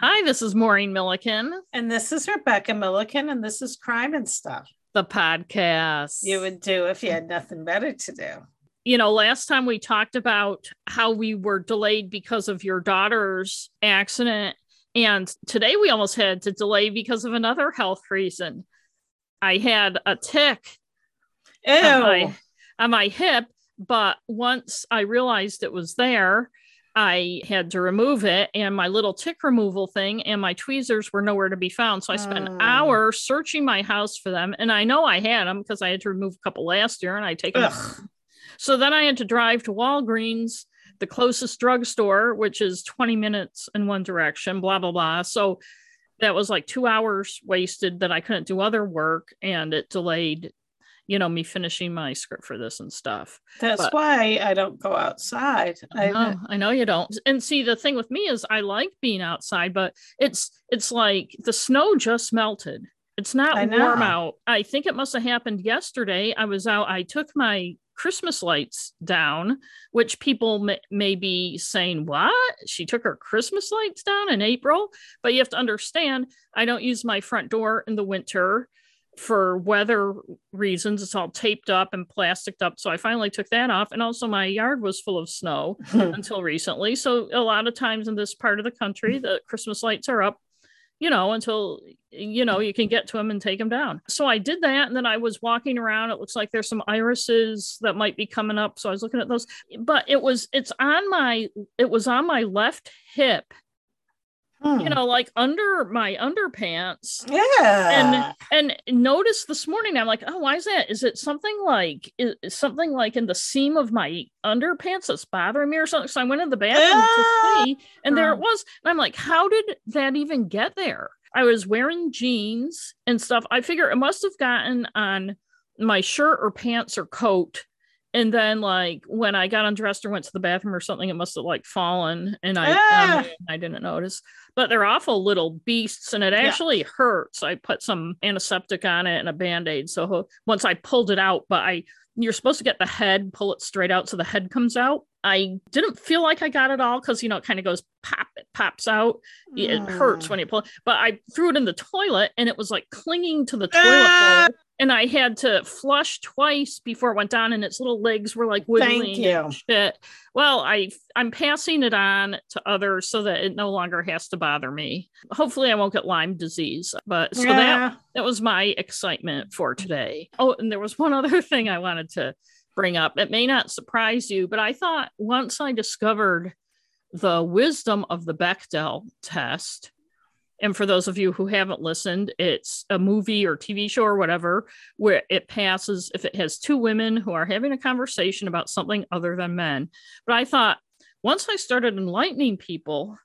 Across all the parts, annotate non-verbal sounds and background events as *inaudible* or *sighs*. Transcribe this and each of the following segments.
Hi, this is Maureen Milliken, And this is Rebecca Milliken, and this is Crime and Stuff. the podcast. You would do if you had nothing better to do. you know, last time we talked about how we were delayed because of your daughter's accident. And today we almost had to delay because of another health reason. I had a tick Ew. on my, on my hip, but once I realized it was there, I had to remove it, and my little tick removal thing and my tweezers were nowhere to be found. So I spent Oh. hours searching my house for them, and I know I had them because I had to remove a couple last year, and I take them. So then I had to drive to Walgreens, the closest drugstore, which is 20 minutes in one direction, blah, blah, blah. So that was like two hours wasted that I couldn't do other work and it delayed, you know, me finishing my script for this and stuff. That's But- why I don't go outside. I know, I know you don't. And see, the thing with me is I like being outside, but it's it's like the snow just melted. It's not warm out. I think it must have happened yesterday. I was out. I took my Christmas lights down, which people may, may be saying, "What? She took her Christmas lights down in April?" But you have to understand, I don't use my front door in the winter for weather reasons. It's all taped up and plasticed up. So I finally took that off. And also, my yard was full of snow *laughs* until recently. So a lot of times in this part of the country, the Christmas lights are up, you know, until you know you can get to them and take them down. So I did that, and then I was walking around. It looks like there's some irises that might be coming up. So I was looking at those, but it was it's on my it was on my left hip, Hmm. you know, like under my underpants. yeah. And and notice this morning, I'm like, oh, why is that? Is it something like is, is something like in the seam of my underpants that's bothering me or something? So I went in the bathroom Ah! to see, and there it was. And I'm like, how did that even get there? I was wearing jeans and stuff. I figure it must have gotten on my shirt or pants or coat. And then, like when I got undressed or went to the bathroom or something, it must have like fallen, and I Ah! um, I didn't notice. But they're awful little beasts, and it Yeah. actually hurts. I put some antiseptic on it and a band aid. So once I pulled it out, but I you're supposed to get the head, pull it straight out so the head comes out. I didn't feel like I got it all because you know it kind of goes pop, it pops out. It hurts Mm. when you pull, but I threw it in the toilet and it was like clinging to the toilet Ah! bowl. And I had to flush twice before it went down, and its little legs were like wiggling you. and shit. Well, I I'm passing it on to others so that it no longer has to bother me. Hopefully, I won't get Lyme disease. But so that that was my excitement for today. Oh, and there was one other *laughs* thing I wanted to bring up. It may not surprise you, but I thought once I discovered the wisdom of the Bechdel test, and for those of you who haven't listened, it's a movie or TV show or whatever where it passes if it has two women who are having a conversation about something other than men. But I thought once I started enlightening people,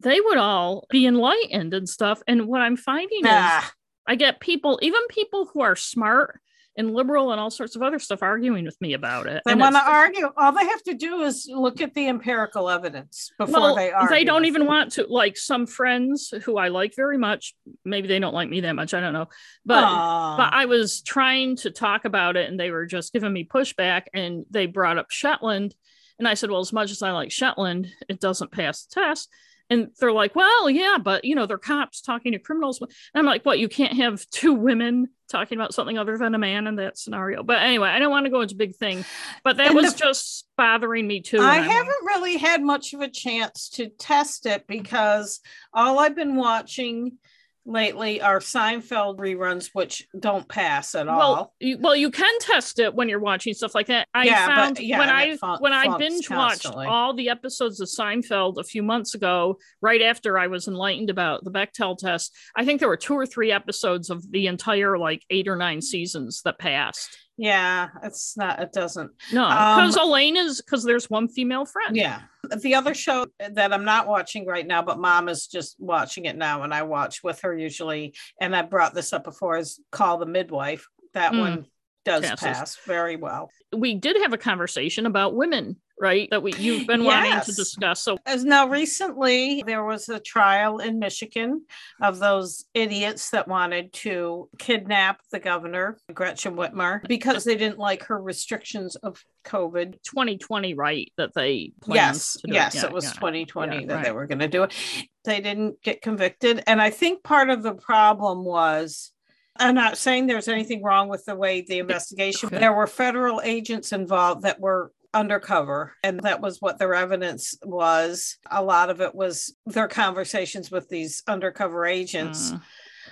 they would all be enlightened and stuff. And what I'm finding is Ah, I get people, even people who are smart and liberal and all sorts of other stuff, arguing with me about it. they want to argue. All they have to do is look at the empirical evidence before well, they argue. They don't even want to. Like some friends who I like very much, maybe they don't like me that much. I don't know, but Aw. but I was trying to talk about it, and they were just giving me pushback, and they brought up Shetland, and I said, well, as much as I like Shetland, it doesn't pass the test. And they're like, well, yeah, but you know, they're cops talking to criminals. And I'm like, what? You can't have two women talking about something other than a man in that scenario. But anyway, I don't want to go into big thing, but that And was the- just bothering me too. I and I'm like, haven't really had much of a chance to test it because all I've been watching lately are Seinfeld reruns, which don't pass at all. Well, you, well, you can test it when you're watching stuff like that. I Yeah, but- found yeah, when I fun- when I binge watched all the episodes of Seinfeld a few months ago, right after I was enlightened about the Bechdel test. I think there were two or three episodes of the entire like eight or nine seasons that passed. Yeah, it's not. It doesn't. No, Um, because Elaine is because there's one female friend. Yeah. The other show that I'm not watching right now, but mom is just watching it now, and I watch with her usually. And I brought this up before is Call the Midwife. That Mm. one does Passes. pass very well. we did have a conversation about women right? That we you've been wanting to discuss. So As now recently, there was a trial in Michigan of those idiots that wanted to kidnap the governor, Gretchen Whitmer, because they didn't like her restrictions of COVID. 2020, right? That they planned Yes, to do yes, Yeah, it was yeah. 2020 Yeah, that they were going to do it. They didn't get convicted. And I think part of the problem was. I'm not saying there's anything wrong with the way the investigation. Okay. There were federal agents involved that were undercover, and that was what their evidence was. A lot of it was their conversations with these undercover agents. Mm.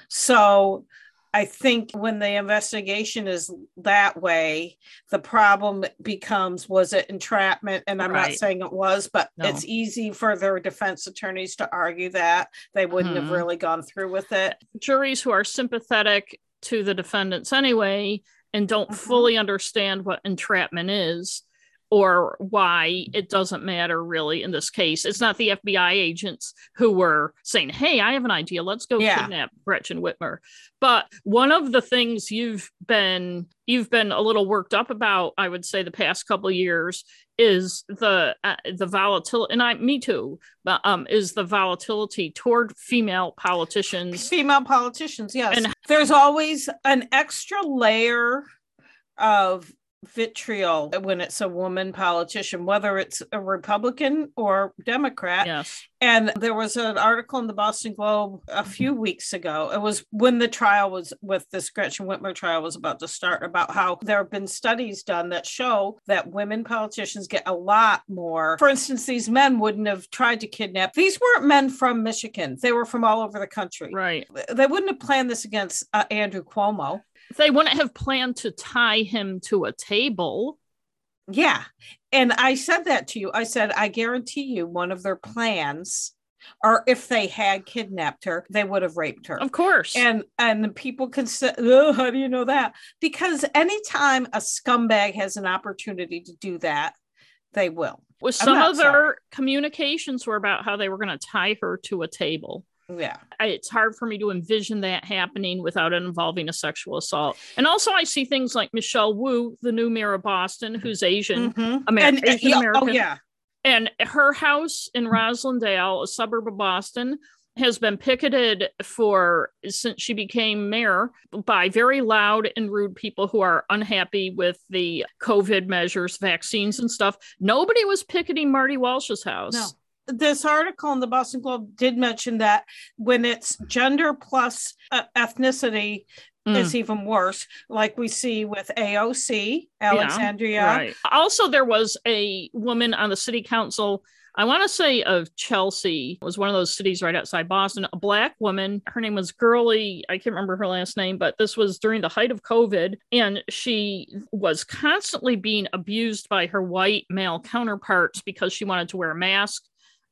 So I think when the investigation is that way, the problem becomes was it entrapment? And I'm not saying it was, but No. it's easy for their defense attorneys to argue that they wouldn't have Mhm. really gone through with it. juries who are sympathetic to the defendants anyway and don't Mhm. fully understand what entrapment is or why it doesn't matter really in this case. It's not the FBI agents who were saying, Hey, I have an idea. Let's go Yeah. kidnap Gretchen Whitmer. But one of the things you've been you've been a little worked up about, I would say, the past couple of years is the uh, the volatility and I me too, but um is the volatility toward female politicians Female politicians, yes. And- There's always an extra layer of vitriol when it's a woman politician, whether it's a Republican or Democrat. yes And there was an article in the Boston Globe a few weeks ago. It was when the trial was with this Gretchen Whitmer trial was about to start about how there have been studies done that show that women politicians get a lot more. For instance, these men wouldn't have tried to kidnap. These weren't men from Michigan. They were from all over the country. right They wouldn't have planned this against uh, Andrew Cuomo. They wouldn't have planned to tie him to a table Yeah. And I said that to you. I said, I guarantee you one of their plans, or if they had kidnapped her, they would have raped her. of course and and the people can say oh how do you know that because anytime a scumbag has an opportunity to do that they will with some of their communications were about how they were going to tie her to a table yeah I- it's hard for me to envision that happening without it involving a sexual assault and also i see things like michelle wu the new mayor of boston who's asian Mhm. Amer- and, Asian yeah, oh yeah and her house in Roslindale, a suburb of Boston, has been picketed for since she became mayor by very loud and rude people who are unhappy with the COVID measures, vaccines, and stuff. Nobody was picketing Marty Walsh's house. No. This article in the boston globe did mention that when it's gender plus uh, ethnicity Mm, it's even worse like we see with aoc alexandria right. Also, there was a woman on the city council. I want to say of Chelsea was one of those cities right outside Boston. A black woman. Her name was Girly. I can't remember her last name, but this was during the height of COVID, and she was constantly being abused by her white male counterparts because she wanted to wear a mask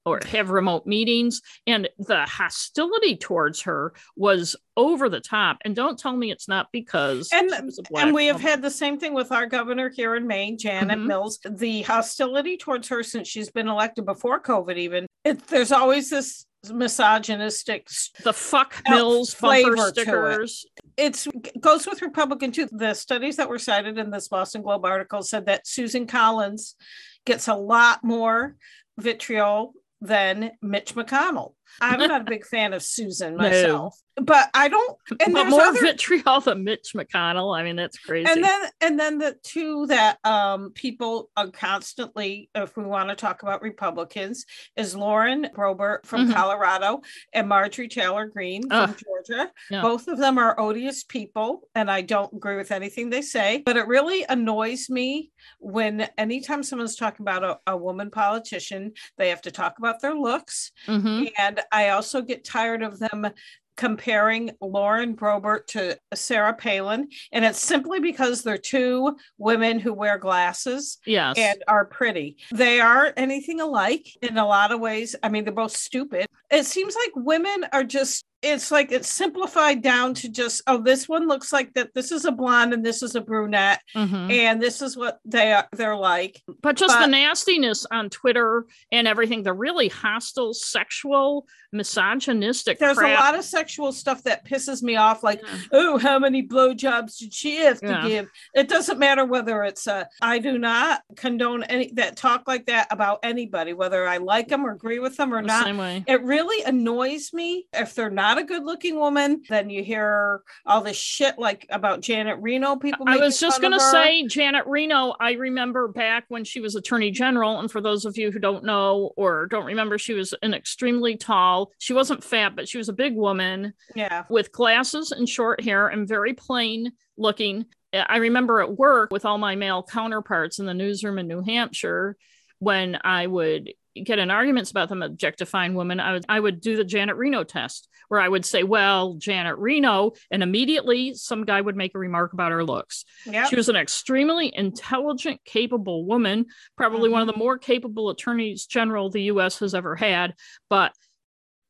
or have remote meetings and the hostility towards her was over the top and don't tell me it's not because And- she was a black and we have had the same thing with our governor here in Maine, Janet Mhm. Mills. The hostility towards her since she's been elected before COVID, even it, there's always this misogynistic. the fuck mills flavor to it. stickers It's goes with Republican too. The studies that were cited in this Boston Globe article said that Susan Collins gets a lot more vitriol than Mitch McConnell. I'm not a *laughs* big fan of Susan No. myself, but I don't. And but more other, vitriol than mitch mcconnell i mean that's crazy and then and then the two that um people are constantly if we want to talk about republicans is lauren Boebert from Mhm. colorado and marjorie taylor greene from Ugh. georgia Yeah. both of them are odious people and i don't agree with anything they say but it really annoys me when anytime someone's talking about a, a woman politician they have to talk about their looks Mhm. and I also get tired of them comparing Lauren Boebert to Sarah Palin. And it's simply because they're two women who wear glasses yes and are pretty. They are anything alike in a lot of ways. I mean, they're both stupid. It seems like women are just it's like it's simplified down to just oh this one looks like that this is a blonde and this is a brunette Mhm. and this is what they are they're like But just the nastiness on Twitter and everything, the really hostile, sexual, misogynistic there's crap. a lot of sexual stuff that pisses me off like Yeah. oh how many blowjobs did she have to Yeah. give it doesn't matter whether it's a i do not condone any that talk like that about anybody whether i like them or agree with them or the not same way. it really annoys me if they're not a good looking woman then you hear all this shit like about janet reno people I was just going to say Janet Reno. I remember back when she was attorney general. And for those of you who don't know or don't remember, she was an extremely tall, she wasn't fat, but she was a big woman yeah with glasses and short hair and very plain looking. I remember at work with all my male counterparts in the newsroom in New Hampshire when I would get in arguments about them objectifying women, I would I would do the Janet Reno test where I would say, "Well, Janet Reno," and immediately some guy would make a remark about her looks. yeah She was an extremely intelligent, capable woman, probably one of Mm-hmm. the more capable attorneys general the US has ever had. But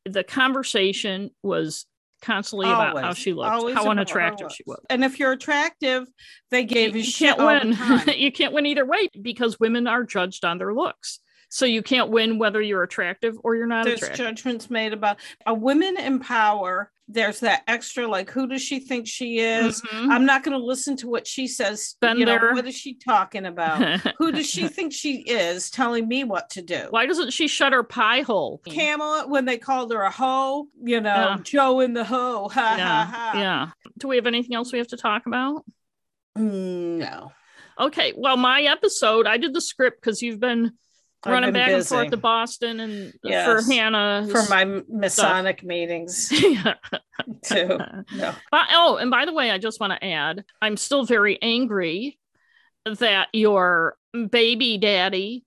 the conversation was constantly about how she looked, how unattractive she was. and if you're attractive they gave you, You shit can't win. *laughs* you can't win either way because women are judged on their looks. So you can't win whether you're attractive or you're not there's attractive. judgments made about a women in power there's that extra like who does she think she is Mhm. i'm not going to listen to what she says Been you know what is she talking about *laughs* who does she think she is telling me what to do Why doesn't she shut her pie hole? Kamala, when they called her a hoe, you know, Yeah. Joe in the hoe, ha ha Yeah, ha. yeah. Do we have anything else we have to talk about? Mm, No, Okay, well, my episode, I did the script because you've been I've running back and forth to Boston and Yes. for Hannah. for my Masonic meetings *laughs* yeah. *laughs* too. *laughs* No, But, oh, and by the way, I just want to add, I'm still very angry that your baby daddy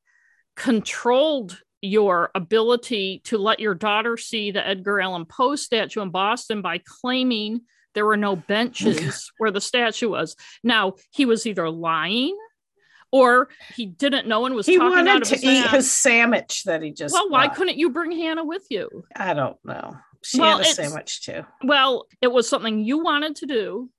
controlled your ability to let your daughter see the Edgar Allan Poe statue in Boston by claiming there were no benches where the statue was. Now, he was either lying or he didn't know and was he talking out wanted to his eat his sandwich that he just. well, why bought. couldn't you bring Hannah with you? I don't know. She Well, had a sandwich too. Well, it was something you wanted to do.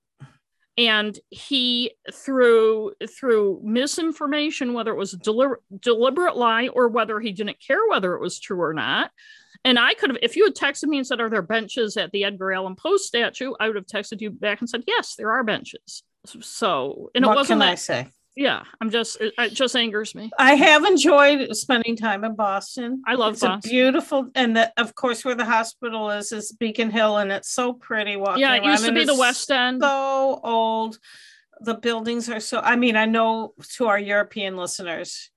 And he through through misinformation, whether it was a deli- deliberate lie or whether he didn't care whether it was true or not. And I could have, if you had texted me and said, "Are there benches at the Edgar Allan Poe statue?" I would have texted you back and said, "Yes, there are benches." So, and what it wasn't can that. I say? Yeah, I'm just it, it just angers me. I have enjoyed spending time in Boston. I love it's Boston. a beautiful, and the, of course, where the hospital is is Beacon Hill, and it's so pretty walking. yeah, it around, used to and be the West End. So old. The buildings are so. I mean, I know to our European listeners,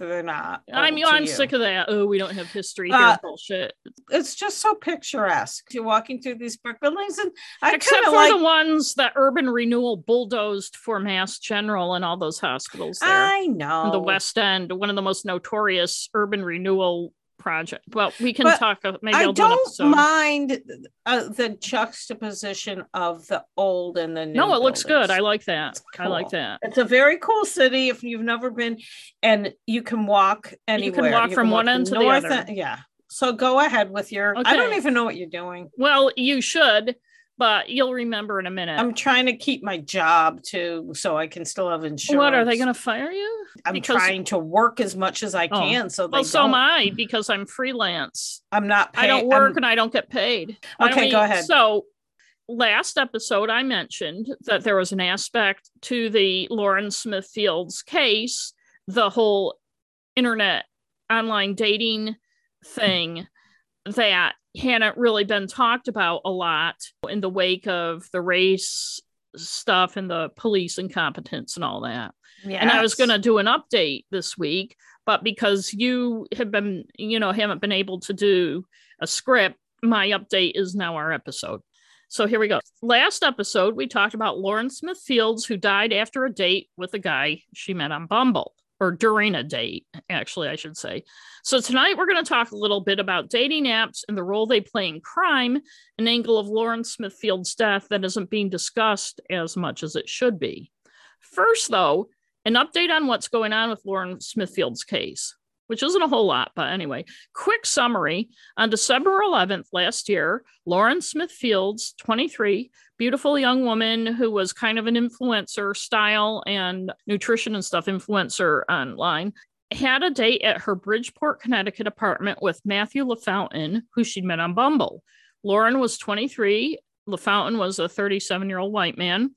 if they're not. I mean, I'm you. sick of that. Oh, we don't have history here. Uh, bullshit. It's just so picturesque. You're walking through these brick buildings, and I Except for like. the ones that Urban Renewal bulldozed for Mass General and all those hospitals there. I know in the West End, one of the most notorious urban renewal project. Well, we can But talk. uh, Maybe I I'll do an don't mind uh, the juxtaposition of the old and the new. No, it looks good. I like that. It's I like that. It's a very cool city if you've never been, and you can walk anywhere. You can walk from one end to the other. and- yeah. So go ahead with your. I don't even know what you're doing. Well, you should, but you'll remember in a minute. I'm trying to keep my job too, so I can still have insurance. what are they going to fire you? I'm because- trying to work as much as I Oh. can, so they Well, so am don't. I because I'm freelance. I'm not. Pay, I don't work I'm- and I don't get paid. Okay, go ahead. So, last episode, I mentioned that there was an aspect to the Lauren Smith Fields case, the whole internet online dating thing that hadn't really been talked about a lot in the wake of the race stuff and the police incompetence and all that and I was going to do an update this week, but because you have been, you know, haven't been able to do a script, my update is now our episode. So here we go. Last episode, we talked about Lauren Smith Fields, who died after a date with a guy she met on Bumble, or during a date, actually, I should say. So tonight, we're going to talk a little bit about dating apps and the role they play in crime, an angle of Lauren Smithfield's death that isn't being discussed as much as it should be. First, though, an update on what's going on with Lauren Smithfield's case. Which isn't a whole lot, but anyway, quick summary. On December 11th last year, Lauren Smith Fields, 23, beautiful young woman who was kind of an influencer, style and nutrition and stuff influencer online, had a date at her Bridgeport, Connecticut apartment with Matthew LaFountain, who she'd met on Bumble. Lauren was 23. LaFountain was a 37 year old white man.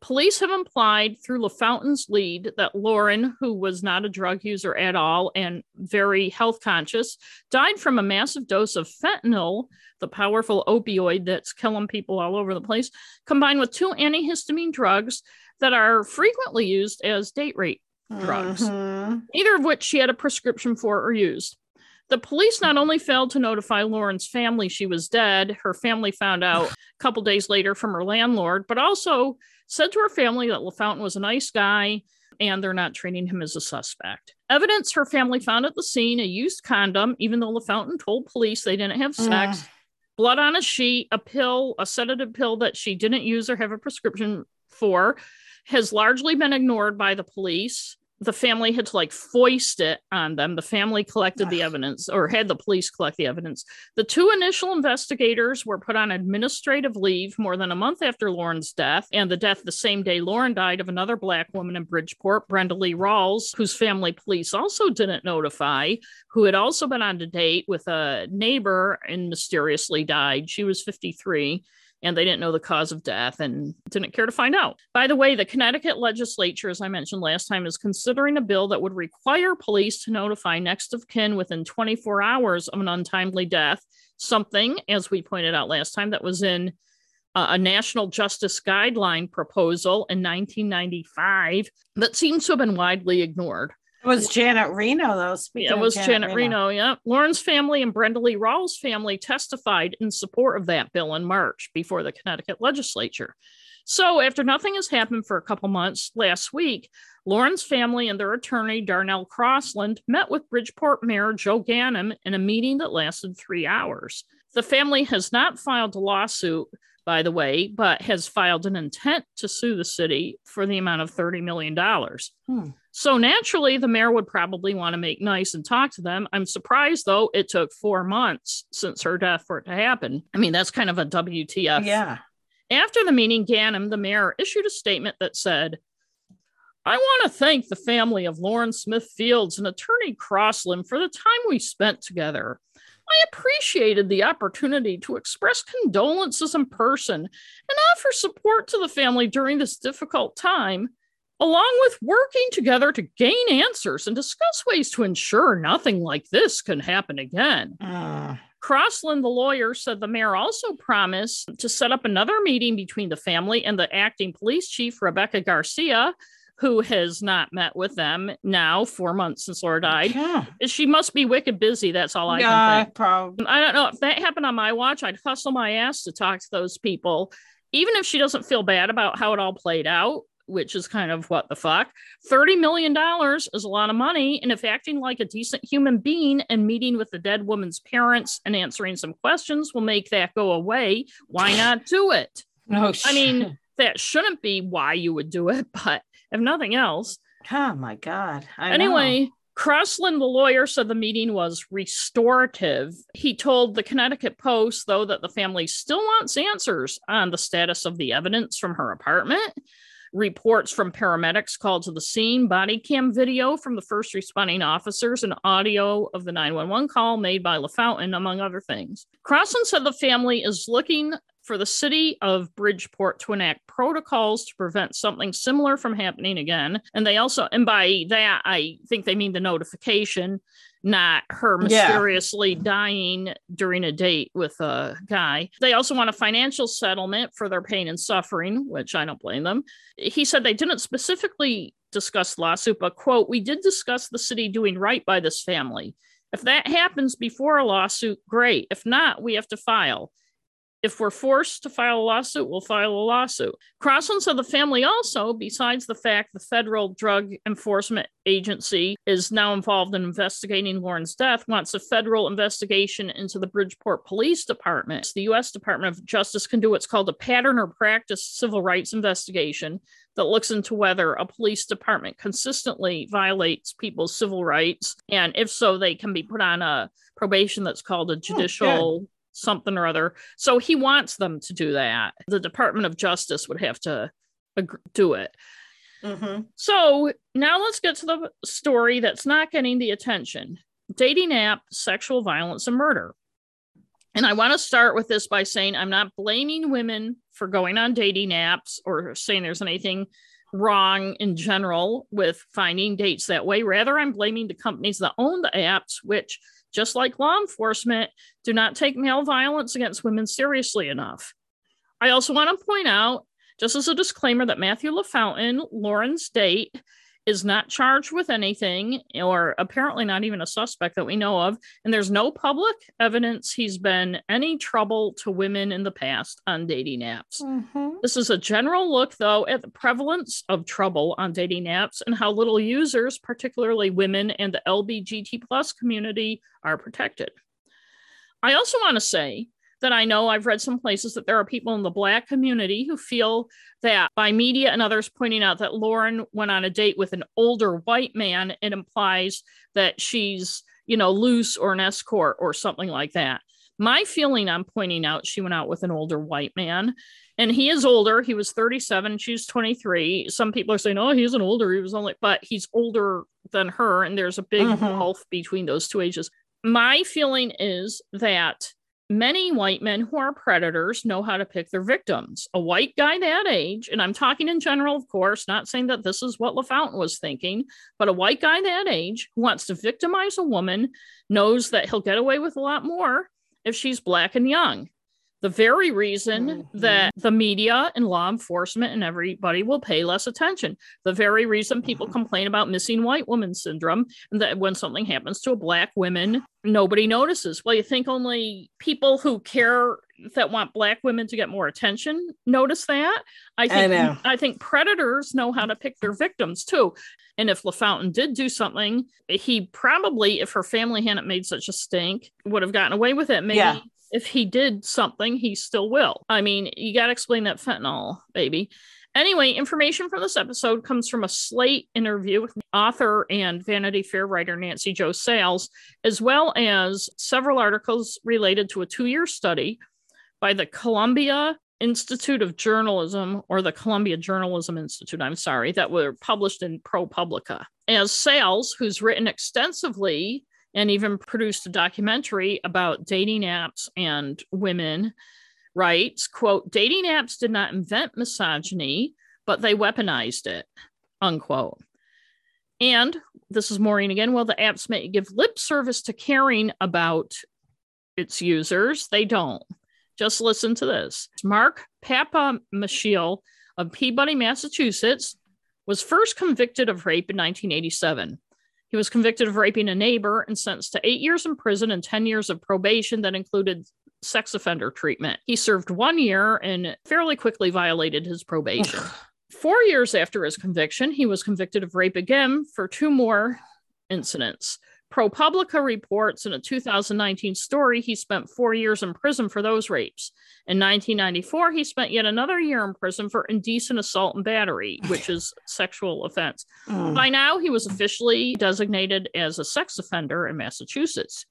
Police have implied through LaFountain's lead that Lauren, who was not a drug user at all and very health conscious, died from a massive dose of fentanyl, the powerful opioid that's killing people all over the place, combined with two antihistamine drugs that are frequently used as date rape drugs, mm-hmm. neither of which she had a prescription for or used. The police not only failed to notify Lauren's family she was dead, her family found out a couple days later from her landlord, but also said to her family that LaFountain was a nice guy and they're not treating him as a suspect. Evidence her family found at the scene a used condom, even though LaFountain told police they didn't have sex, blood on a sheet, a pill, a sedative pill that she didn't use or have a prescription for, has largely been ignored by the police the family had to like foist it on them. The family collected the evidence or had the police collect the evidence. The two initial investigators were put on administrative leave more than a month after Lauren's death, and the death the same day Lauren died of another Black woman in Bridgeport, Brenda Lee Rawls, whose family police also didn't notify, who had also been on a date with a neighbor and mysteriously died. She was 53 and they didn't know the cause of death and didn't care to find out. By the way, the Connecticut legislature, as I mentioned last time, is considering a bill that would require police to notify next of kin within 24 hours of an untimely death, something, as we pointed out last time, that was in uh, a national justice guideline proposal in 1995 that seems to have been widely ignored. It was Janet Reno, though. Speaking it was Janet, Janet Reno. Reno. Yeah. Lauren's family and Brenda Lee Rawls' family testified in support of that bill in March before the Connecticut legislature. So, after nothing has happened for a couple months, last week, Lauren's family and their attorney, Darnell Crosland, met with Bridgeport Mayor Joe Ganim in a meeting that lasted three hours. The family has not filed a lawsuit, by the way, but has filed an intent to sue the city for the amount of $30 million. Hmm. So naturally, the mayor would probably want to make nice and talk to them. I'm surprised, though, it took four months since her death for it to happen. I mean, that's kind of a WTF. Yeah. After the meeting, Ganim, the mayor, issued a statement that said, I want to thank the family of Lauren Smith Fields and attorney Crosland for the time we spent together. I appreciated the opportunity to express condolences in person and offer support to the family during this difficult time along with working together to gain answers and discuss ways to ensure nothing like this can happen again. Uh. Crosland, the lawyer, said the mayor also promised to set up another meeting between the family and the acting police chief, Rebecca Garcia, who has not met with them now, four months since Laura died. Yeah. She must be wicked busy. That's all I yeah, can think. Probably. I don't know if that happened on my watch. I'd hustle my ass to talk to those people, even if she doesn't feel bad about how it all played out which is kind of what the fuck. $30 million is a lot of money. And if acting like a decent human being and meeting with the dead woman's parents and answering some questions will make that go away, why not do it? No, *laughs* oh, I mean, that shouldn't be why you would do it, but if nothing else. Oh my God. I anyway, know. Crosland, the lawyer, said the meeting was restorative. He told the Connecticut Post, though, that the family still wants answers on the status of the evidence from her apartment reports from paramedics called to the scene, body cam video from the first responding officers, and audio of the 911 call made by LaFountain, among other things. Crosland said the family is looking for the city of Bridgeport to enact protocols to prevent something similar from happening again. And they also, and by that, I think they mean the notification not her mysteriously yeah. dying during a date with a guy. They also want a financial settlement for their pain and suffering, which I don't blame them. He said they didn't specifically discuss lawsuit, but quote, we did discuss the city doing right by this family. If that happens before a lawsuit, great. If not, we have to file. If we're forced to file a lawsuit, we'll file a lawsuit. Crosland said the family also, besides the fact the federal drug enforcement agency is now involved in investigating Lauren's death, wants a federal investigation into the Bridgeport Police Department. The U.S. Department of Justice can do what's called a pattern or practice civil rights investigation that looks into whether a police department consistently violates people's civil rights. And if so, they can be put on a probation that's called a oh, judicial. Oh, something or other. So he wants them to do that. The Department of Justice would have to do it. Mm-hmm. So now let's get to the story that's not getting the attention dating app, sexual violence, and murder. And I want to start with this by saying I'm not blaming women for going on dating apps or saying there's anything wrong in general with finding dates that way. Rather, I'm blaming the companies that own the apps, which just like law enforcement, do not take male violence against women seriously enough. I also want to point out, just as a disclaimer, that Matthew LaFountain, Lauren's date, is not charged with anything or apparently not even a suspect that we know of. And there's no public evidence he's been any trouble to women in the past on dating apps. Mm-hmm. This is a general look, though, at the prevalence of trouble on dating apps and how little users, particularly women and the LBGT plus community, are protected. I also want to say that I know I've read some places that there are people in the Black community who feel that by media and others pointing out that Lauren went on a date with an older white man, it implies that she's, you know, loose or an escort or something like that. My feeling I'm pointing out she went out with an older white man and he is older. He was 37, she's 23. Some people are saying, oh, he's an older, he was only, but he's older than her. And there's a big mm-hmm. gulf between those two ages. My feeling is that many white men who are predators know how to pick their victims. A white guy that age, and I'm talking in general, of course, not saying that this is what LaFountain was thinking, but a white guy that age who wants to victimize a woman knows that he'll get away with a lot more if she's black and young the very reason mm-hmm. that the media and law enforcement and everybody will pay less attention. The very reason people mm-hmm. complain about missing white woman syndrome and that when something happens to a black woman, nobody notices. Well, you think only people who care that want black women to get more attention notice that. I think I, I think predators know how to pick their victims too. And if LaFountain did do something, he probably, if her family hadn't made such a stink, would have gotten away with it. Maybe yeah if he did something, he still will. I mean, you got to explain that fentanyl, baby. Anyway, information from this episode comes from a Slate interview with author and Vanity Fair writer Nancy Jo Sales, as well as several articles related to a two year study by the Columbia Institute of Journalism, or the Columbia Journalism Institute, I'm sorry, that were published in ProPublica. As Sales, who's written extensively and even produced a documentary about dating apps and women writes quote dating apps did not invent misogyny but they weaponized it unquote. And this is maureen again well the apps may give lip service to caring about its users. They don't. Just listen to this. Mark Papamechail of peabody massachusetts was first convicted of rape in 1987 he was convicted of raping a neighbor and sentenced to eight years in prison and 10 years of probation that included sex offender treatment. He served one year and fairly quickly violated his probation. Four years after his conviction, he was convicted of rape again for two more incidents. ProPublica reports in a 2019 story he spent four years in prison for those rapes. In 1994, he spent yet another year in prison for indecent assault and battery, which is sexual offense. Mm. By now, he was officially designated as a sex offender in Massachusetts.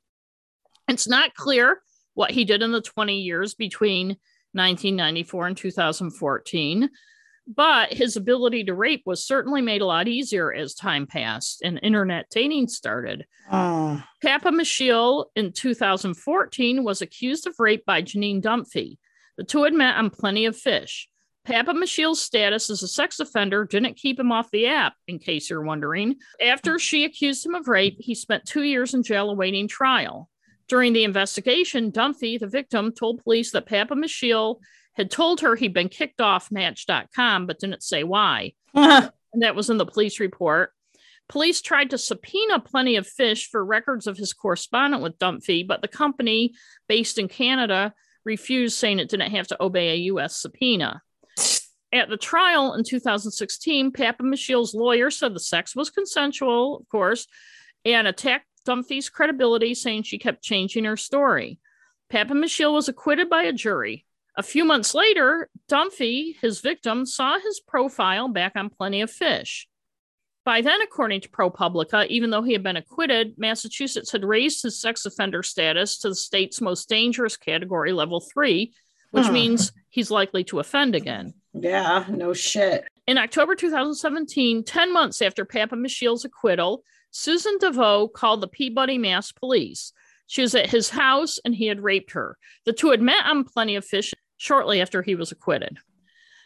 It's not clear what he did in the 20 years between 1994 and 2014 but his ability to rape was certainly made a lot easier as time passed and internet dating started. Ah. Papa Papamechail in 2014 was accused of rape by Janine Dunphy. The two had met on Plenty of Fish. Papamechail's status as a sex offender didn't keep him off the app, in case you're wondering. After she accused him of rape, he spent two years in jail awaiting trial. During the investigation, Dunphy, the victim, told police that Papamechail had told her he'd been kicked off Match.com, but didn't say why. *laughs* and that was in the police report. Police tried to subpoena plenty of fish for records of his correspondence with Dunphy, but the company based in Canada refused, saying it didn't have to obey a U.S. subpoena. At the trial in 2016, Papamechail's lawyer said the sex was consensual, of course, and attacked Dunphy's credibility, saying she kept changing her story. Papamechail was acquitted by a jury. A few months later, Dunphy, his victim, saw his profile back on Plenty of Fish. By then, according to ProPublica, even though he had been acquitted, Massachusetts had raised his sex offender status to the state's most dangerous category, level three, which hmm. means he's likely to offend again. Yeah, no shit. In October 2017, 10 months after Papamechail's acquittal, Susan DeVoe called the Peabody Mass Police. She was at his house and he had raped her. The two had met on Plenty of Fish shortly after he was acquitted.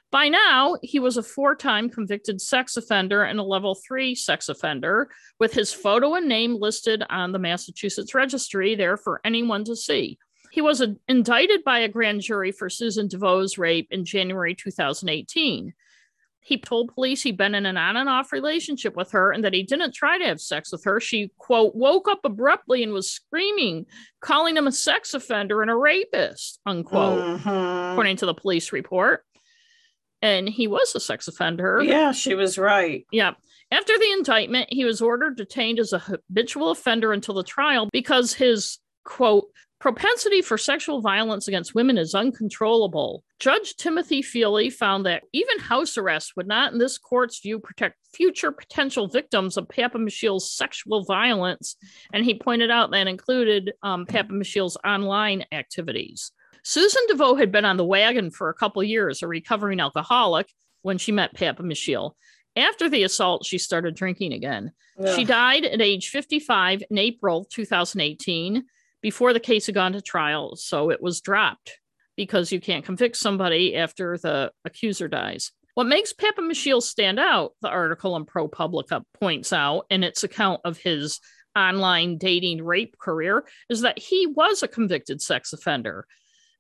By now, he was a four time convicted sex offender and a level three sex offender, with his photo and name listed on the Massachusetts registry there for anyone to see. He was a- indicted by a grand jury for Susan DeVoe's rape in January 2018. He told police he'd been in an on and off relationship with her and that he didn't try to have sex with her. She, quote, woke up abruptly and was screaming, calling him a sex offender and a rapist, unquote, mm-hmm. according to the police report and he was a sex offender. Yeah, she was right. Yeah. After the indictment, he was ordered detained as a habitual offender until the trial because his quote propensity for sexual violence against women is uncontrollable. Judge Timothy Feeley found that even house arrest would not, in this court's view, protect future potential victims of Papamechail's sexual violence. And he pointed out that included um, Papamechail's online activities. Susan DeVoe had been on the wagon for a couple years, a recovering alcoholic, when she met Papamechail. After the assault, she started drinking again. Yeah. She died at age 55 in April 2018 before the case had gone to trial. So it was dropped because you can't convict somebody after the accuser dies. What makes Papamechail stand out, the article in ProPublica points out in its account of his online dating rape career, is that he was a convicted sex offender.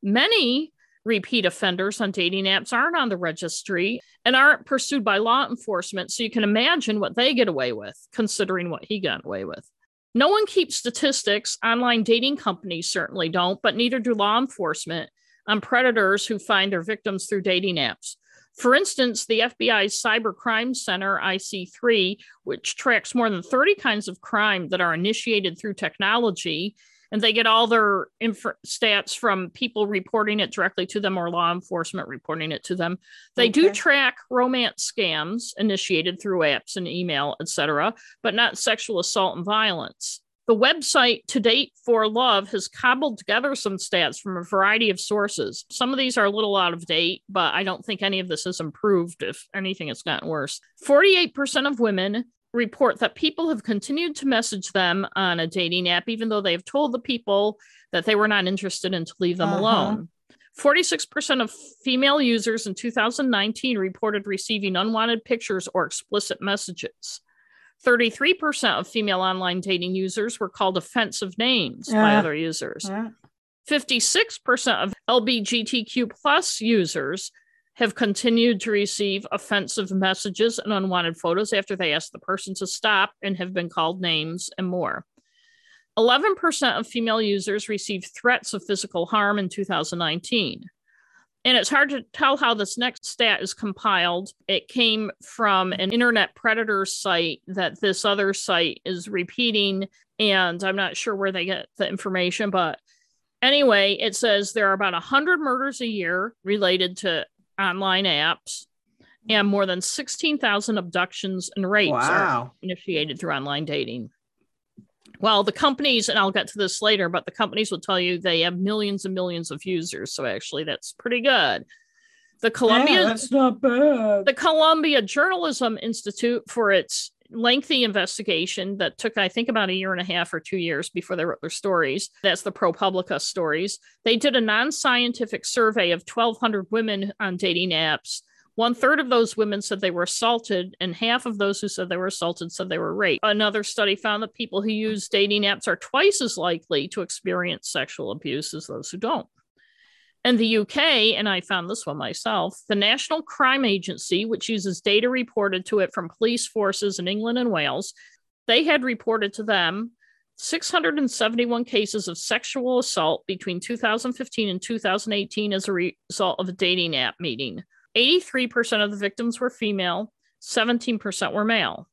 Many repeat offenders on dating apps aren't on the registry and aren't pursued by law enforcement. So you can imagine what they get away with, considering what he got away with. No one keeps statistics. Online dating companies certainly don't, but neither do law enforcement on predators who find their victims through dating apps. For instance, the FBI's Cyber Crime Center, IC3, which tracks more than 30 kinds of crime that are initiated through technology, and they get all their inf- stats from people reporting it directly to them or law enforcement reporting it to them. They okay. do track romance scams initiated through apps and email, etc., but not sexual assault and violence. The website To Date for Love has cobbled together some stats from a variety of sources. Some of these are a little out of date, but I don't think any of this has improved. If anything, it's gotten worse. 48% of women report that people have continued to message them on a dating app, even though they've told the people that they were not interested and to leave them uh-huh. alone. 46% of female users in 2019 reported receiving unwanted pictures or explicit messages. 33% of female online dating users were called offensive names yeah. by other users. Yeah. 56% of LBGTQ plus users have continued to receive offensive messages and unwanted photos after they asked the person to stop and have been called names and more. 11% of female users received threats of physical harm in 2019. And it's hard to tell how this next stat is compiled. It came from an internet predator site that this other site is repeating, and I'm not sure where they get the information, but anyway, it says there are about 100 murders a year related to online apps, and more than 16,000 abductions and rapes wow. are initiated through online dating. Well, the companies, and I'll get to this later, but the companies will tell you they have millions and millions of users. So actually, that's pretty good. The Columbia, yeah, that's not bad. The Columbia Journalism Institute, for its lengthy investigation that took, I think, about a year and a half or two years before they wrote their stories. That's the ProPublica stories. They did a non scientific survey of 1,200 women on dating apps. One third of those women said they were assaulted, and half of those who said they were assaulted said they were raped. Another study found that people who use dating apps are twice as likely to experience sexual abuse as those who don't. In the UK, and I found this one myself, the National Crime Agency, which uses data reported to it from police forces in England and Wales, they had reported to them 671 cases of sexual assault between 2015 and 2018 as a result of a dating app meeting. 83% of the victims were female, 17% were male.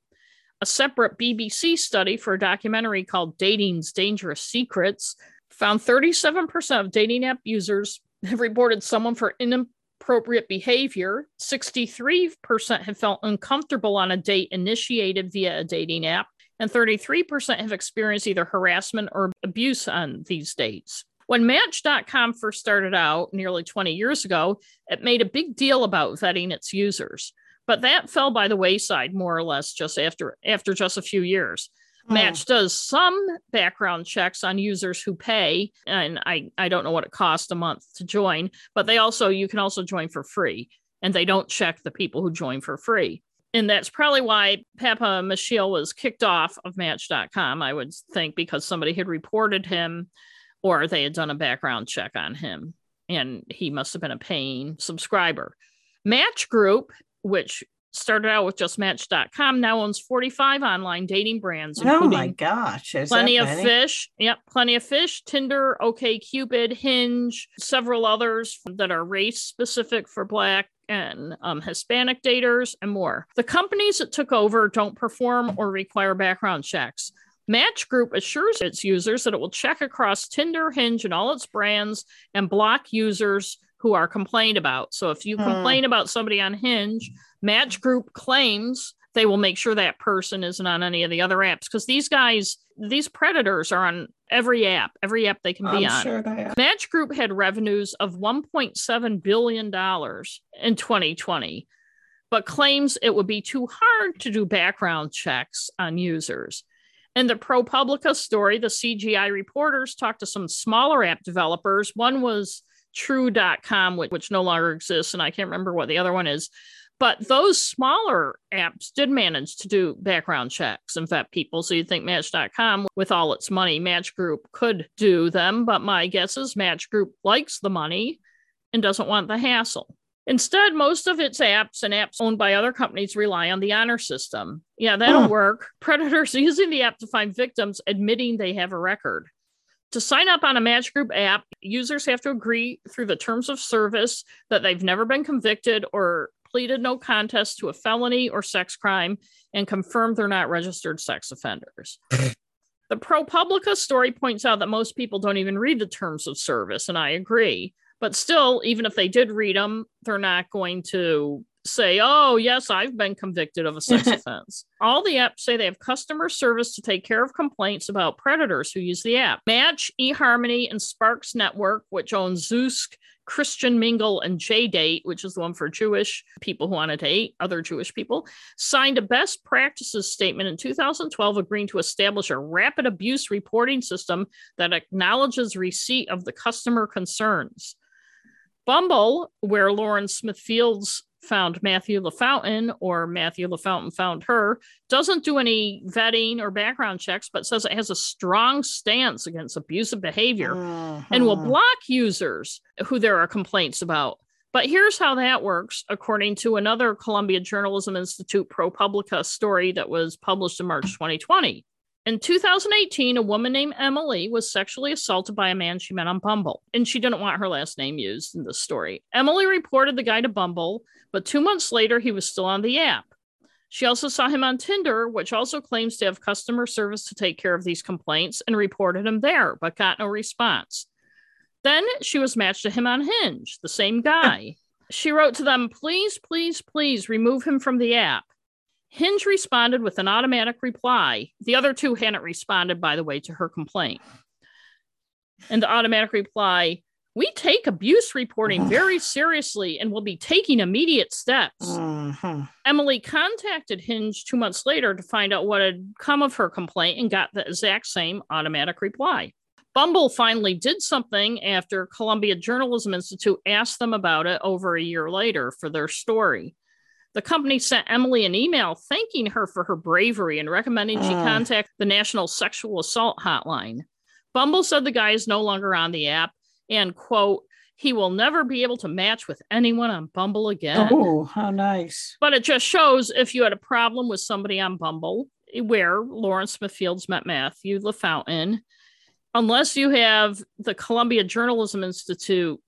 A separate BBC study for a documentary called Dating's Dangerous Secrets found 37% of dating app users have reported someone for inappropriate behavior. 63% have felt uncomfortable on a date initiated via a dating app, and 33% have experienced either harassment or abuse on these dates. When Match.com first started out nearly 20 years ago, it made a big deal about vetting its users. But that fell by the wayside more or less just after after just a few years. Hmm. Match does some background checks on users who pay, and I, I don't know what it costs a month to join, but they also you can also join for free, and they don't check the people who join for free and that's probably why Papamechail was kicked off of Match.com, I would think, because somebody had reported him or they had done a background check on him and he must have been a paying subscriber. Match Group, which started out with just Match.com, now owns 45 online dating brands. Oh my gosh. Plenty of Fish. Yep. Plenty of Fish, Tinder, OK Cupid, Hinge, several others that are race specific for Black and um, Hispanic daters, and more. The companies that took over don't perform or require background checks. Match Group assures its users that it will check across Tinder, Hinge, and all its brands and block users who are complained about. So if you hmm. complain about somebody on Hinge, Match Group claims they will make sure that person isn't on any of the other apps because these guys, these predators are on every app, every app they can be I'm on. Sure Match Group had revenues of $1.7 billion in 2020, but claims it would be too hard to do background checks on users. In the ProPublica story, the CGI reporters talked to some smaller app developers. One was True.com, which, which no longer exists, and I can't remember what the other one is. But those smaller apps did manage to do background checks and vet people. So you'd think Match.com, with all its money, Match Group could do them. But my guess is Match Group likes the money and doesn't want the hassle. Instead, most of its apps and apps owned by other companies rely on the honor system. Yeah, that'll work. *laughs* Predators using the app to find victims admitting they have a record. To sign up on a Match Group app, users have to agree through the terms of service that they've never been convicted or pleaded no contest to a felony or sex crime and confirm they're not registered sex offenders. *laughs* the ProPublica story points out that most people don't even read the terms of service, and I agree. But still, even if they did read them, they're not going to say, oh, yes, I've been convicted of a sex *laughs* offense. All the apps say they have customer service to take care of complaints about predators who use the app. Match, eHarmony, and Sparks Network, which owns Zoosk, Christian Mingle and JDate, which is the one for Jewish people who want to date other Jewish people, signed a best practices statement in 2012 agreeing to establish a rapid abuse reporting system that acknowledges receipt of the customer concerns. Bumble, where Lauren Smith Fields found Matthew LaFountain or Matthew LaFountain found her, doesn't do any vetting or background checks, but says it has a strong stance against abusive behavior uh-huh. and will block users who there are complaints about. But here's how that works, according to another Columbia Journalism Institute ProPublica story that was published in March 2020. In 2018, a woman named Emily was sexually assaulted by a man she met on Bumble, and she didn't want her last name used in this story. Emily reported the guy to Bumble, but two months later, he was still on the app. She also saw him on Tinder, which also claims to have customer service to take care of these complaints, and reported him there, but got no response. Then she was matched to him on Hinge, the same guy. *laughs* she wrote to them, Please, please, please remove him from the app. Hinge responded with an automatic reply. The other two hadn't responded, by the way, to her complaint. And the automatic reply we take abuse reporting *sighs* very seriously and will be taking immediate steps. Uh-huh. Emily contacted Hinge two months later to find out what had come of her complaint and got the exact same automatic reply. Bumble finally did something after Columbia Journalism Institute asked them about it over a year later for their story. The company sent Emily an email thanking her for her bravery and recommending uh. she contact the National Sexual Assault Hotline. Bumble said the guy is no longer on the app and, quote, he will never be able to match with anyone on Bumble again. Oh, how nice. But it just shows if you had a problem with somebody on Bumble, where Lauren Smith Fields met Matthew LaFountain, unless you have the Columbia Journalism Institute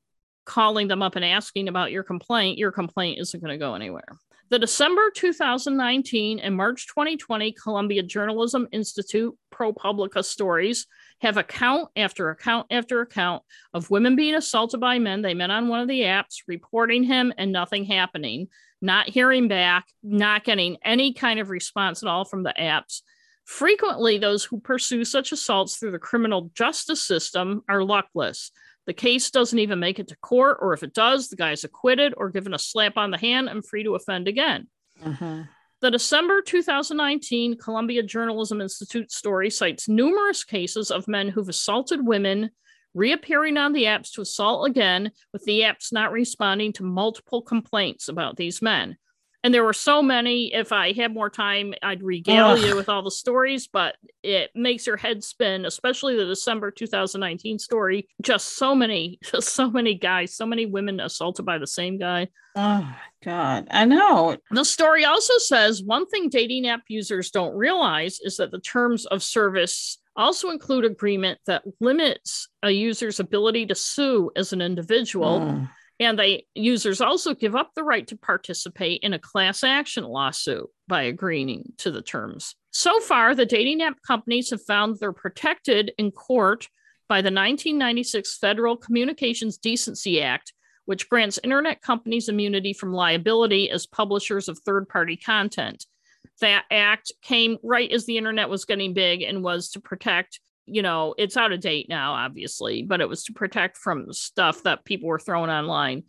calling them up and asking about your complaint, your complaint isn't going to go anywhere. The December 2019 and March 2020 Columbia Journalism Institute ProPublica stories have account after account after account of women being assaulted by men they met on one of the apps, reporting him and nothing happening, not hearing back, not getting any kind of response at all from the apps. Frequently, those who pursue such assaults through the criminal justice system are luckless. The case doesn't even make it to court, or if it does, the guy's acquitted or given a slap on the hand and free to offend again. Mm-hmm. The December 2019 Columbia Journalism Institute story cites numerous cases of men who've assaulted women, reappearing on the apps to assault again, with the apps not responding to multiple complaints about these men and there were so many if i had more time i'd regale Ugh. you with all the stories but it makes your head spin especially the december 2019 story. Just so many *laughs* just so many guys so many women assaulted by the same guy. Oh god. I know. The story also says one thing dating app users don't realize is that the terms of service also include agreement that limits a user's ability to sue as an individual. Mm and the users also give up the right to participate in a class action lawsuit by agreeing to the terms. So far, the dating app companies have found they're protected in court by the 1996 Federal Communications Decency Act, which grants internet companies immunity from liability as publishers of third party content. That act came right as the internet was getting big and was to protect you know, it's out of date now, obviously, but it was to protect from stuff that people were throwing online.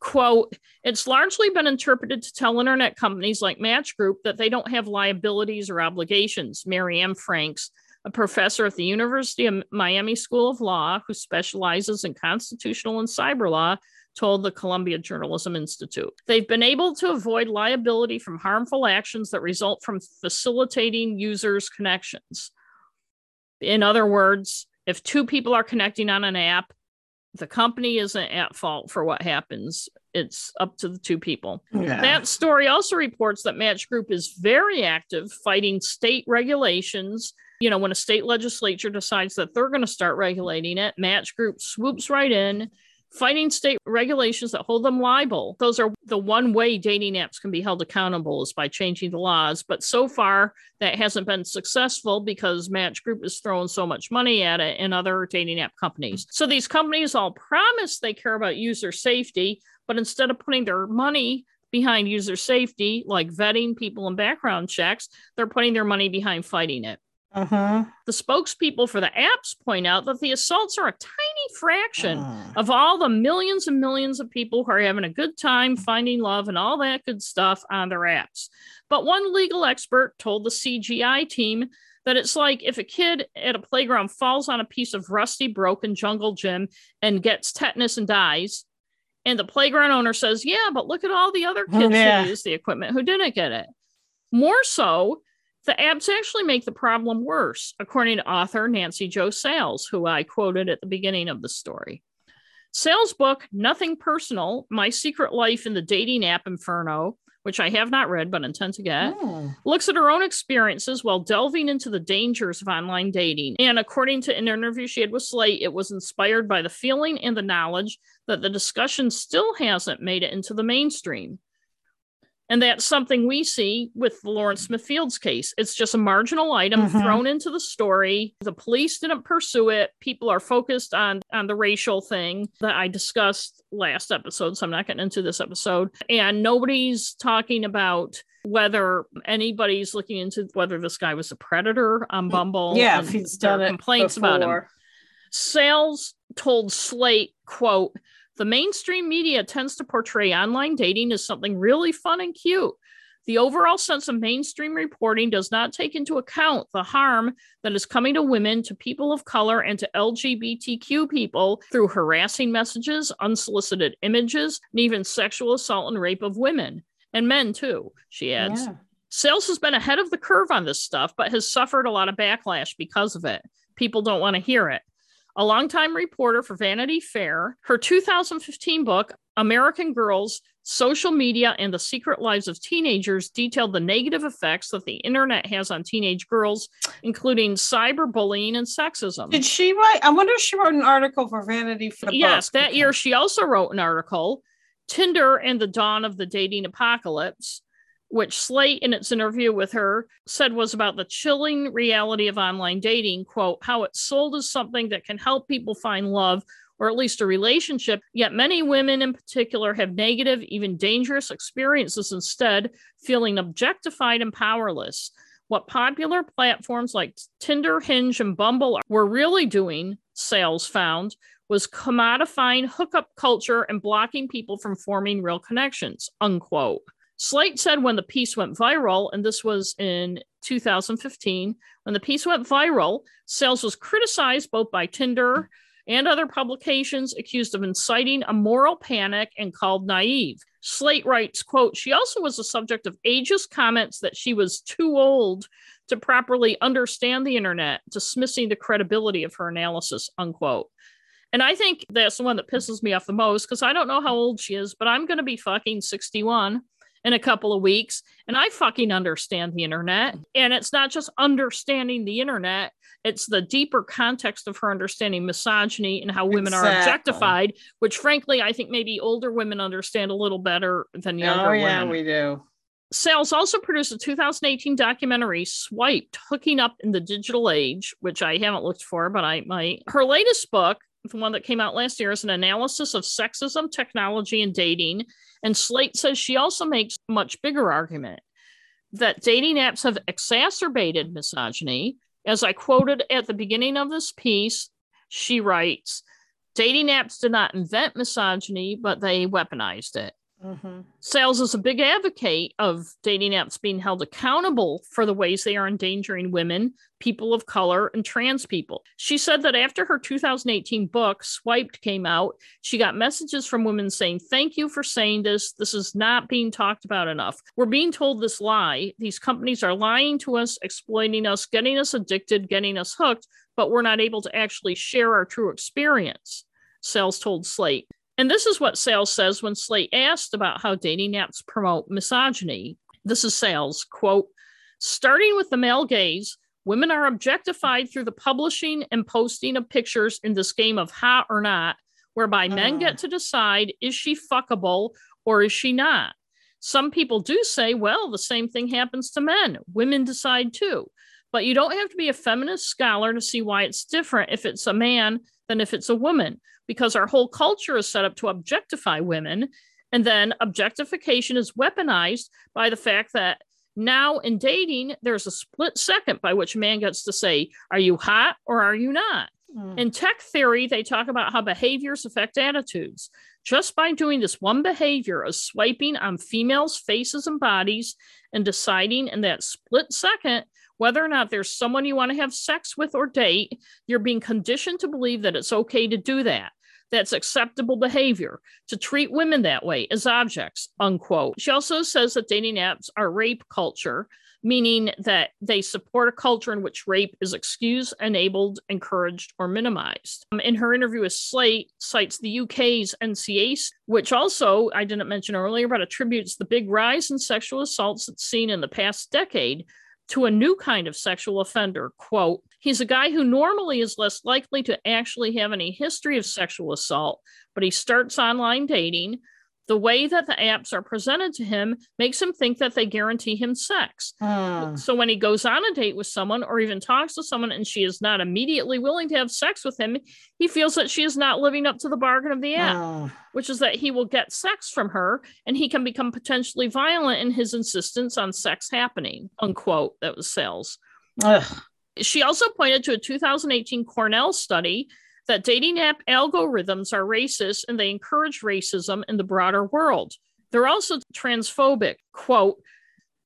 Quote, it's largely been interpreted to tell internet companies like Match Group that they don't have liabilities or obligations. Mary Anne Franks, a professor at the University of Miami School of Law who specializes in constitutional and cyber law, told the Columbia Journalism Institute. They've been able to avoid liability from harmful actions that result from facilitating users' connections. In other words, if two people are connecting on an app, the company isn't at fault for what happens. It's up to the two people. Yeah. That story also reports that Match Group is very active fighting state regulations. You know, when a state legislature decides that they're going to start regulating it, Match Group swoops right in fighting state regulations that hold them liable. Those are the one way dating apps can be held accountable is by changing the laws. But so far, that hasn't been successful because Match Group is throwing so much money at it and other dating app companies. So these companies all promise they care about user safety, but instead of putting their money behind user safety, like vetting people and background checks, they're putting their money behind fighting it. Uh-huh. The spokespeople for the apps point out that the assaults are a tiny fraction uh. of all the millions and millions of people who are having a good time finding love and all that good stuff on their apps. But one legal expert told the CGI team that it's like if a kid at a playground falls on a piece of rusty, broken jungle gym and gets tetanus and dies. And the playground owner says, Yeah, but look at all the other kids *laughs* yeah. who use the equipment who didn't get it. More so, the apps actually make the problem worse, according to author Nancy Jo Sales, who I quoted at the beginning of the story. Sales' book, Nothing Personal My Secret Life in the Dating App Inferno, which I have not read but intend to get, oh. looks at her own experiences while delving into the dangers of online dating. And according to an interview she had with Slate, it was inspired by the feeling and the knowledge that the discussion still hasn't made it into the mainstream. And that's something we see with the Lauren Smith Fields case. It's just a marginal item mm-hmm. thrown into the story. The police didn't pursue it. People are focused on on the racial thing that I discussed last episode, so I'm not getting into this episode. And nobody's talking about whether anybody's looking into whether this guy was a predator on Bumble. Yeah, if he's done complaints about him. Sales told Slate, quote, the mainstream media tends to portray online dating as something really fun and cute. The overall sense of mainstream reporting does not take into account the harm that is coming to women, to people of color, and to LGBTQ people through harassing messages, unsolicited images, and even sexual assault and rape of women and men, too, she adds. Yeah. Sales has been ahead of the curve on this stuff, but has suffered a lot of backlash because of it. People don't want to hear it. A longtime reporter for Vanity Fair. Her 2015 book, American Girls Social Media and the Secret Lives of Teenagers, detailed the negative effects that the internet has on teenage girls, including cyberbullying and sexism. Did she write? I wonder if she wrote an article for Vanity Fair. Yes, that year she also wrote an article, Tinder and the Dawn of the Dating Apocalypse which Slate, in its interview with her, said was about the chilling reality of online dating. Quote, how it's sold as something that can help people find love or at least a relationship. Yet many women in particular have negative, even dangerous experiences instead, feeling objectified and powerless. What popular platforms like Tinder, Hinge, and Bumble were really doing, sales found, was commodifying hookup culture and blocking people from forming real connections, unquote. Slate said when the piece went viral, and this was in 2015, when the piece went viral, Sales was criticized both by Tinder and other publications accused of inciting a moral panic and called naive. Slate writes, quote, she also was the subject of ageist comments that she was too old to properly understand the internet, dismissing the credibility of her analysis, unquote. And I think that's the one that pisses me off the most because I don't know how old she is, but I'm going to be fucking 61 in a couple of weeks. And I fucking understand the internet. And it's not just understanding the internet, it's the deeper context of her understanding misogyny and how women exactly. are objectified, which frankly, I think maybe older women understand a little better than oh, younger oh, yeah, women. we do. Sales also produced a 2018 documentary, Swiped, Hooking Up in the Digital Age, which I haven't looked for, but I might. Her latest book, the one that came out last year, is an analysis of sexism, technology, and dating. And Slate says she also makes a much bigger argument that dating apps have exacerbated misogyny. As I quoted at the beginning of this piece, she writes, dating apps did not invent misogyny, but they weaponized it. Mm-hmm. Sales is a big advocate of dating apps being held accountable for the ways they are endangering women, people of color, and trans people. She said that after her 2018 book, Swiped, came out, she got messages from women saying, Thank you for saying this. This is not being talked about enough. We're being told this lie. These companies are lying to us, exploiting us, getting us addicted, getting us hooked, but we're not able to actually share our true experience. Sales told Slate. And this is what Sales says when Slate asked about how dating apps promote misogyny. This is Sales, quote, starting with the male gaze, women are objectified through the publishing and posting of pictures in this game of hot or not, whereby uh. men get to decide is she fuckable or is she not? Some people do say, well, the same thing happens to men. Women decide too. But you don't have to be a feminist scholar to see why it's different if it's a man than if it's a woman because our whole culture is set up to objectify women. And then objectification is weaponized by the fact that now in dating, there's a split second by which a man gets to say, Are you hot or are you not? Mm. In tech theory, they talk about how behaviors affect attitudes. Just by doing this one behavior of swiping on females' faces and bodies and deciding in that split second whether or not there's someone you want to have sex with or date, you're being conditioned to believe that it's okay to do that. That's acceptable behavior to treat women that way as objects, unquote. She also says that dating apps are rape culture, meaning that they support a culture in which rape is excused, enabled, encouraged, or minimized. Um, in her interview with Slate, cites the UK's NCA, which also I didn't mention earlier, but attributes the big rise in sexual assaults that's seen in the past decade to a new kind of sexual offender. Quote, he's a guy who normally is less likely to actually have any history of sexual assault, but he starts online dating, the way that the apps are presented to him makes him think that they guarantee him sex. Mm. So when he goes on a date with someone or even talks to someone and she is not immediately willing to have sex with him, he feels that she is not living up to the bargain of the app, mm. which is that he will get sex from her and he can become potentially violent in his insistence on sex happening. Unquote. That was sales. Ugh. She also pointed to a 2018 Cornell study that dating app algorithms are racist and they encourage racism in the broader world. They're also transphobic. Quote,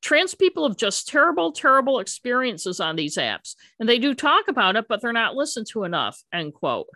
trans people have just terrible, terrible experiences on these apps, and they do talk about it, but they're not listened to enough, end quote.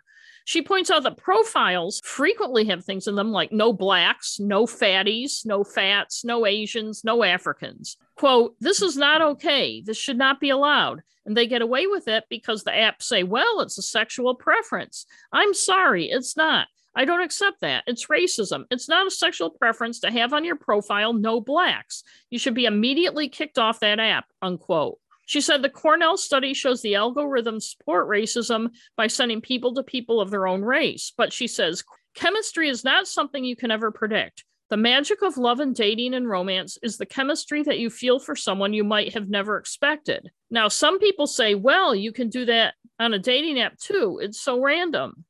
She points out that profiles frequently have things in them like no blacks, no fatties, no fats, no Asians, no Africans. quote, this is not okay. This should not be allowed. And they get away with it because the apps say, well, it's a sexual preference. I'm sorry, it's not. I don't accept that. It's racism. It's not a sexual preference to have on your profile no blacks. You should be immediately kicked off that app, unquote. She said the Cornell study shows the algorithms support racism by sending people to people of their own race. But she says chemistry is not something you can ever predict. The magic of love and dating and romance is the chemistry that you feel for someone you might have never expected. Now, some people say, well, you can do that on a dating app too. It's so random.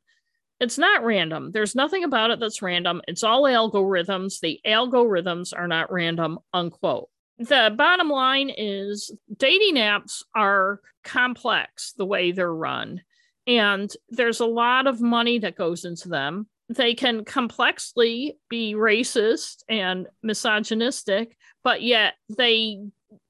It's not random. There's nothing about it that's random. It's all algorithms. The algorithms are not random, unquote. The bottom line is dating apps are complex the way they're run, and there's a lot of money that goes into them. They can complexly be racist and misogynistic, but yet they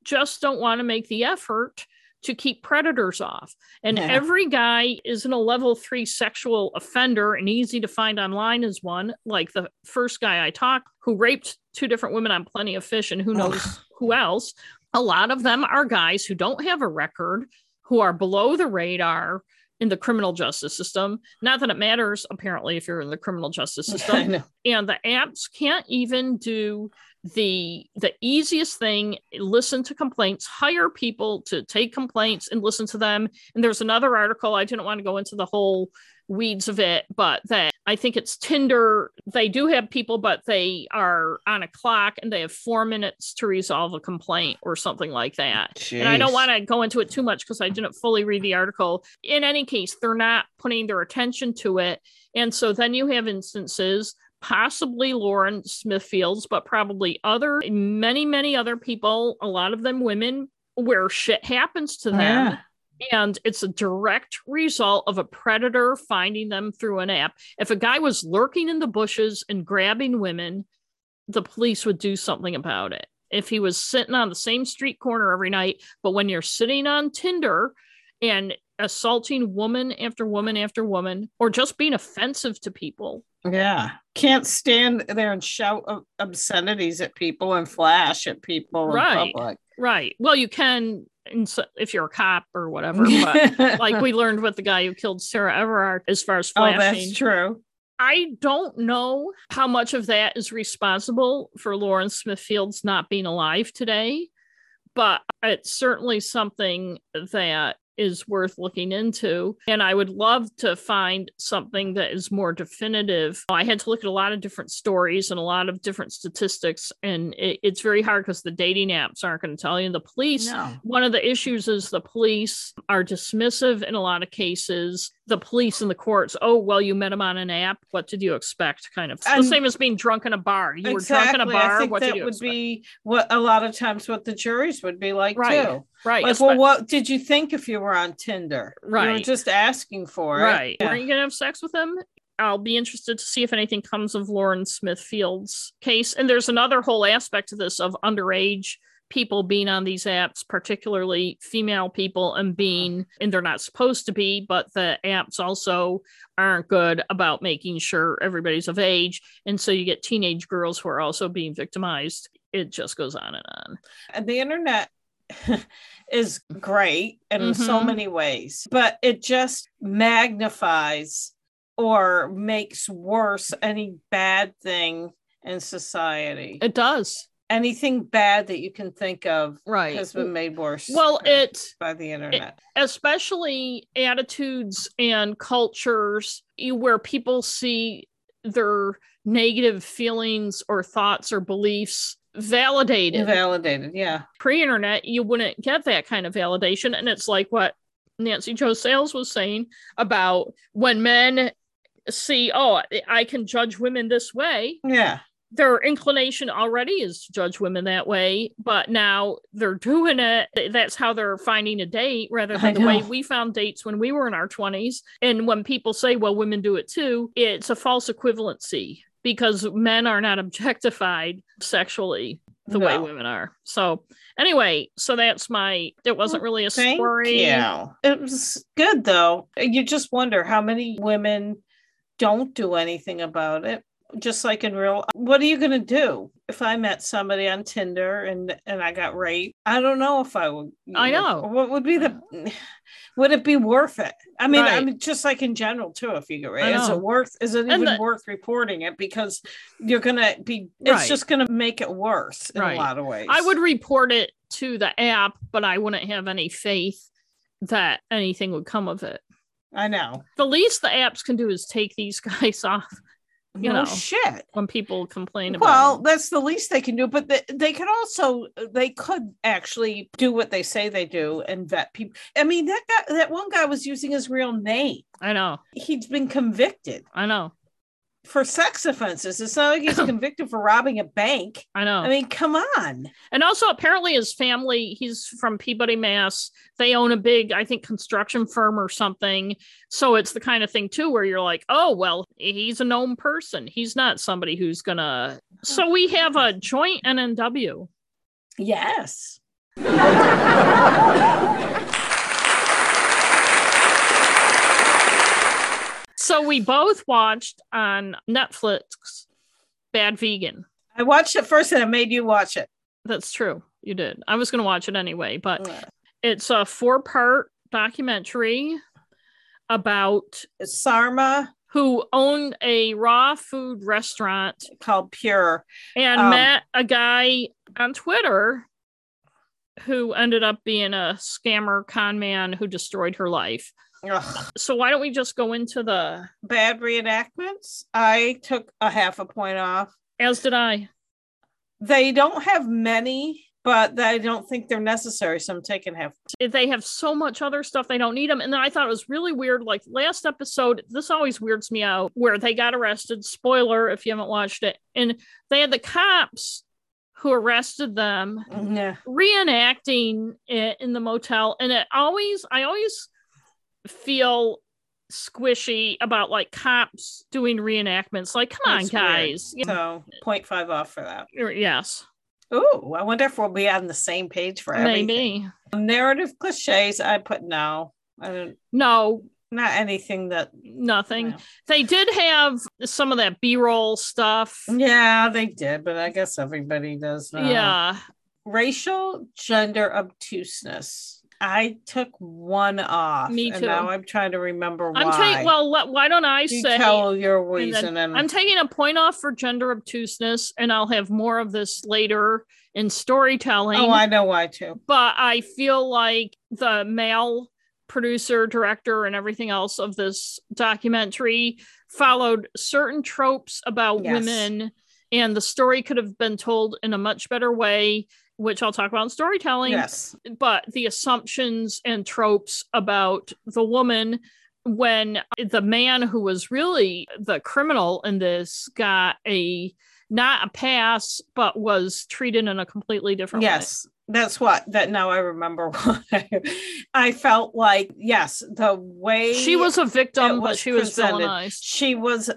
just don't want to make the effort to keep predators off. And yeah. every guy isn't a level three sexual offender and easy to find online is one, like the first guy I talked who raped two different women on Plenty of Fish and who knows who else. A lot of them are guys who don't have a record, who are below the radar, in the criminal justice system. Not that it matters, apparently, if you're in the criminal justice *laughs* system. and the apps can't even do the the easiest thing listen to complaints hire people to take complaints and listen to them and there's another article i didn't want to go into the whole weeds of it, but that I think it's Tinder. They do have people, but they are on a clock and they have four minutes to resolve a complaint or something like that. Jeez. And I don't want to go into it too much because I didn't fully read the article. In any case, they're not putting their attention to it. And so then you have instances possibly Lauren Smithfields, but probably other, many, many other people, a lot of them women, where shit happens to them. Yeah and it's a direct result of a predator finding them through an app. If a guy was lurking in the bushes and grabbing women, the police would do something about it. If he was sitting on the same street corner every night, but when you're sitting on Tinder and assaulting woman after woman after woman, or just being offensive to people. Yeah. Can't stand there and shout obscenities at people and flash at people right. Right. Well, you can if you're a cop or *laughs* whatever. But like we learned with the guy who killed Sarah Everard as far as flashing. Oh, that's true. I don't know how much of that is responsible for Lauren Smithfield's not being alive today, but it's certainly something that is worth looking into. And I would love to find something that is more definitive. I had to look at a lot of different stories and a lot of different statistics, and it, it's very hard because the dating apps aren't going to tell you. The police, no. one of the issues is the police are dismissive in a lot of cases the police and the courts, oh, well, you met him on an app. What did you expect? Kind of and the same as being drunk in a bar. You exactly. were drunk in a bar. I think what that would expect? be what a lot of times what the juries would be like right. too. Right. Like, well, what did you think if you were on Tinder? Right. You were just asking for it. Right. Yeah. Were you going to have sex with him? I'll be interested to see if anything comes of Lauren Smithfield's case. And there's another whole aspect to this of underage people being on these apps, particularly female people, and being, and they're not supposed to be, but the apps also aren't good about making sure everybody's of age. And so you get teenage girls who are also being victimized. It just goes on and on. And the internet *laughs* is great in mm-hmm. so many ways, but it just magnifies or makes worse any bad thing in society. It does anything bad that you can think of right. has been made worse well it by the internet. it, especially attitudes and cultures where people see their negative feelings or thoughts or beliefs validated. Validated yeah. Pre-internet you wouldn't get that kind of validation. And it's like what nancy jo sales was saying about when men see oh i can judge women this way. Yeah their inclination already is to judge women that way, but now they're doing it. That's how they're finding a date rather than the way we found dates when we were in our 20s. And when people say, well, women do it too, it's a false equivalency because men are not *laughs* objectified sexually the no. way women are. So anyway, so that's my it wasn't really a Thank story. Yeah. It was good though. You just wonder how many women don't do anything about it just like in real what are you going to do if i met somebody on tinder and and i got raped i don't know if i would I know. what would be the *sighs* would it be worth it i mean i Right. mean just like in general too if you get raped is it worth is it And even the- worth reporting it because you're gonna be it's Right. just gonna make it worse in Right. a lot of ways I would report it to the app, but I wouldn't have any faith that anything would come of it. i know The least the apps can do is take these *laughs* guys off You no know, shit when people complain about Well, them. that's the least they can do, but they, they could also they could actually do what they say they do and vet people. I mean, that guy, that one guy was using his real name. I know. He's been convicted I know. For sex offenses. It's not like he's *coughs* convicted for robbing a bank. I know. I mean, come on. And also, apparently, his family, he's from Peabody, Mass. They own a big, I think, construction firm or something. So it's the kind of thing, too, where you're like, oh, well, he's a known person. He's not somebody who's going to. Oh, so we have a joint NNW. Yes. *laughs* So we both watched on Netflix Bad Vegan. I watched it first and I made you watch it. That's true. You did. I was going to watch it anyway, but it's a four part documentary about Sarma who owned a raw food restaurant called Pure. and Um, met a guy on Twitter who ended up being a scammer con man who destroyed her life. Ugh. So why don't we just go into the Bad reenactments. I took a half a point off. as did I. They don't have many, but I don't think they're necessary. So I'm taking half. They have so much other stuff they don't need them. And then I thought it was really weird. Like last episode, this always weirds me out where they got arrested. Spoiler if you haven't watched it. And they had the cops who arrested them mm-hmm. Yeah. reenacting it in the motel and it always i always feel squishy about like cops doing reenactments like come on It's weird. guys So 0.5 off for that. Er, yes Ooh, I wonder if we'll be on the same page for everything. maybe Narrative cliches, I put no. I don't, no not anything that. nothing no. they did have some of that b-roll stuff Yeah, they did, but I guess everybody does now. yeah Racial gender obtuseness. I took one off. Me And too. now I'm trying to remember why. i'm taking well let, why don't i you say tell your and reason then and, I'm taking a point off for gender obtuseness, and I'll have more of this later in storytelling. oh, I know why too. but I feel like the male producer, director, and everything else of this documentary followed certain tropes about Yes. women, and the story could have been told in a much better way, which I'll talk about in storytelling. Yes. But the assumptions and tropes about the woman when the man who was really the criminal in this got a not a pass but was treated in a completely different way. Yes. That's what that now I remember *laughs* why I felt like yes, the way she was a victim, it but was she was villainized. she was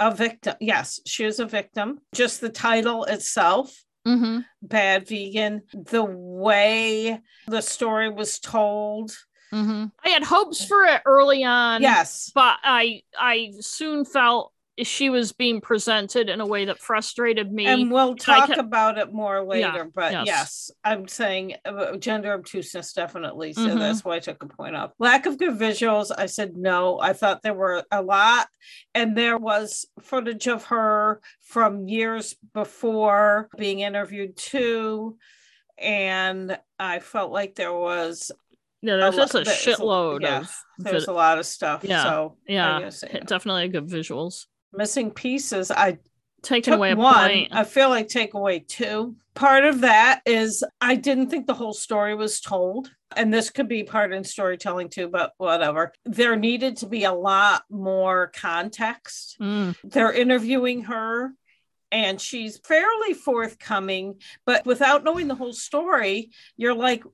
a victim. Yes, she was a victim. Just the title itself, hmm Bad Vegan, the way the story was told. hmm I had hopes for it early on, yes. but I I soon felt she was being presented in a way that frustrated me. And we'll talk kept- about it more later, but yes. yes. I'm saying uh, gender obtuseness definitely. So Mhm. that's why I took a point off. Lack of good visuals. I said no. I thought there were a lot, and there was footage of her from years before being interviewed too, and I felt like there was yeah, there's a just a there's a- shitload yeah, of there was vi- a lot of stuff. Yeah, So yeah, say no. definitely good visuals. Missing pieces. I took away a one. point. I feel like take away two. Part of that is I didn't think the whole story was told. And this could be part in storytelling too, but whatever. There needed to be a lot more context. Mm, They're interviewing her and she's fairly forthcoming, but without knowing the whole story, you're like,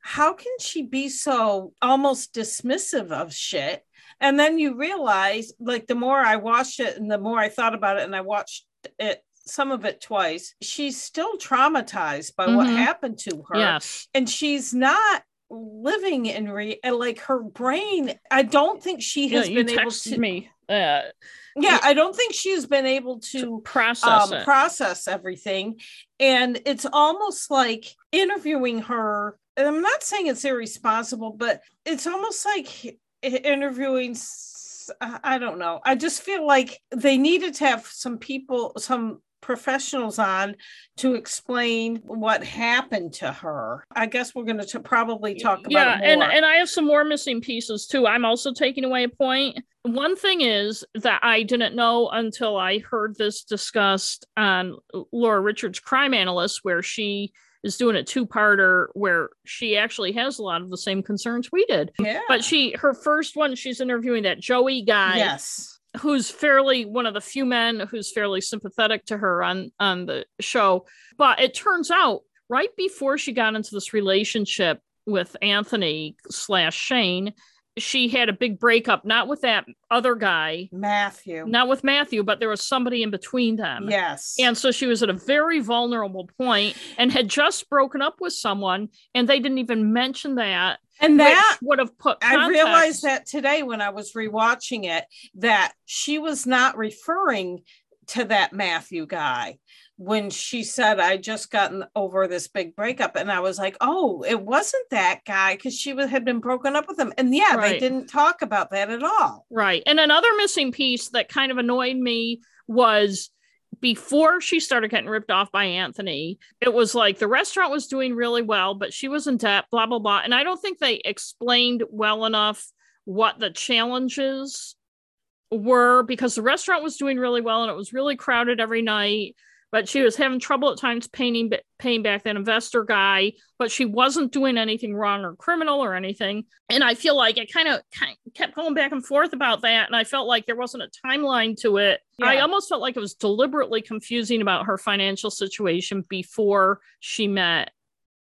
how can she be so almost dismissive of shit? And then you realize, like, the more I watched it and the more I thought about it, and I watched it, some of it twice, she's still traumatized by what Mhm. happened to her. yes. And she's not living in re like her brain i don't think she Yeah, has you been able to me Uh, yeah, I don't think she's been able to, to process um, process everything. And it's almost like interviewing her. And I'm not saying it's irresponsible, but it's almost like interviewing. I don't know. I just feel like they needed to have some people, some professionals on to explain what happened to her. I guess we're going to probably talk about yeah, it and and I have some more missing pieces too. I'm also taking away a point. One thing is that I didn't know until I heard this discussed on Laura Richards' Crime Analyst, where she is doing a two-parter where she actually has a lot of the same concerns we did. yeah. But she her first one, she's interviewing that Joey guy yes. who's fairly one of the few men who's fairly sympathetic to her on on the show but it turns out right before she got into this relationship with anthony slash shane she had a big breakup not with that other guy Matthew. not with matthew but there was somebody in between them Yes. and so she was at a very vulnerable point and had just broken up with someone and they didn't even mention that and that would have put I realized that today when I was rewatching it that she was not referring to that Matthew guy when she said I just gotten over this big breakup and I was like oh it wasn't that guy because she was, had been broken up with him and yeah they didn't talk about that at all Right. And another missing piece that kind of annoyed me was before she started getting ripped off by Anthony, it was like the restaurant was doing really well, but she was in debt, blah, blah, blah. And I don't think they explained well enough what the challenges were because the restaurant was doing really well and it was really crowded every night. But she was having trouble at times paying paying back that investor guy, but she wasn't doing anything wrong or criminal or anything. And I feel like it kind of kept going back and forth about that, and I felt like there wasn't a timeline to it. I almost felt like it was deliberately confusing about her financial situation before she met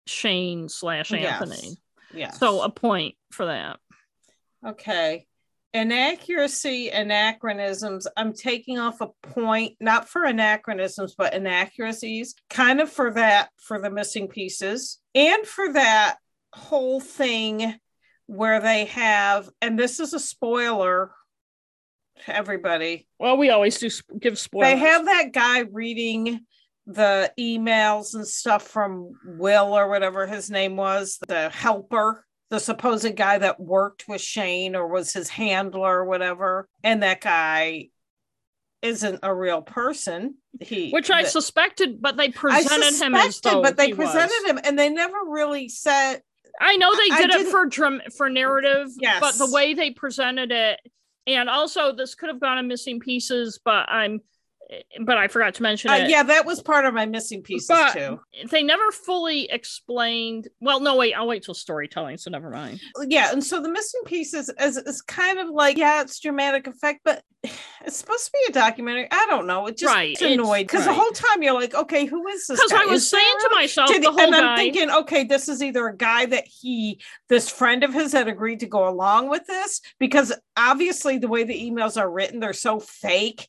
Shane slash Yes. Anthony. yeah So a point for that. Okay. Inaccuracy, anachronisms. I'm taking off a point, not for anachronisms, but inaccuracies, kind of for that, for the missing pieces, and for that whole thing where they have, and this is a spoiler to everybody, Well, we always do give spoilers. they have that guy reading the emails and stuff from Will or whatever his name was, the helper, the supposed guy that worked with Shane or was his handler or whatever. And that guy isn't a real person. He which I the- suspected, but they presented him as suspected, though but they he presented was. him and they never really said I know they I did it for dram- for narrative, Yes. but the way they presented it, and also this could have gone in missing pieces, but I'm, but I forgot to mention uh, it. yeah, that was part of my missing pieces But too. they never fully explained. Well, no, wait, I'll wait till storytelling, so never mind. yeah and so the missing pieces is, is kind of like yeah it's dramatic effect but it's supposed to be a documentary i don't know it just Right, annoyed because right. the whole time you're like okay who is this Because? I was Is saying to myself the whole and i'm thinking okay this is either a guy that he this friend of his had agreed to go along with this because obviously the way the emails are written they're so fake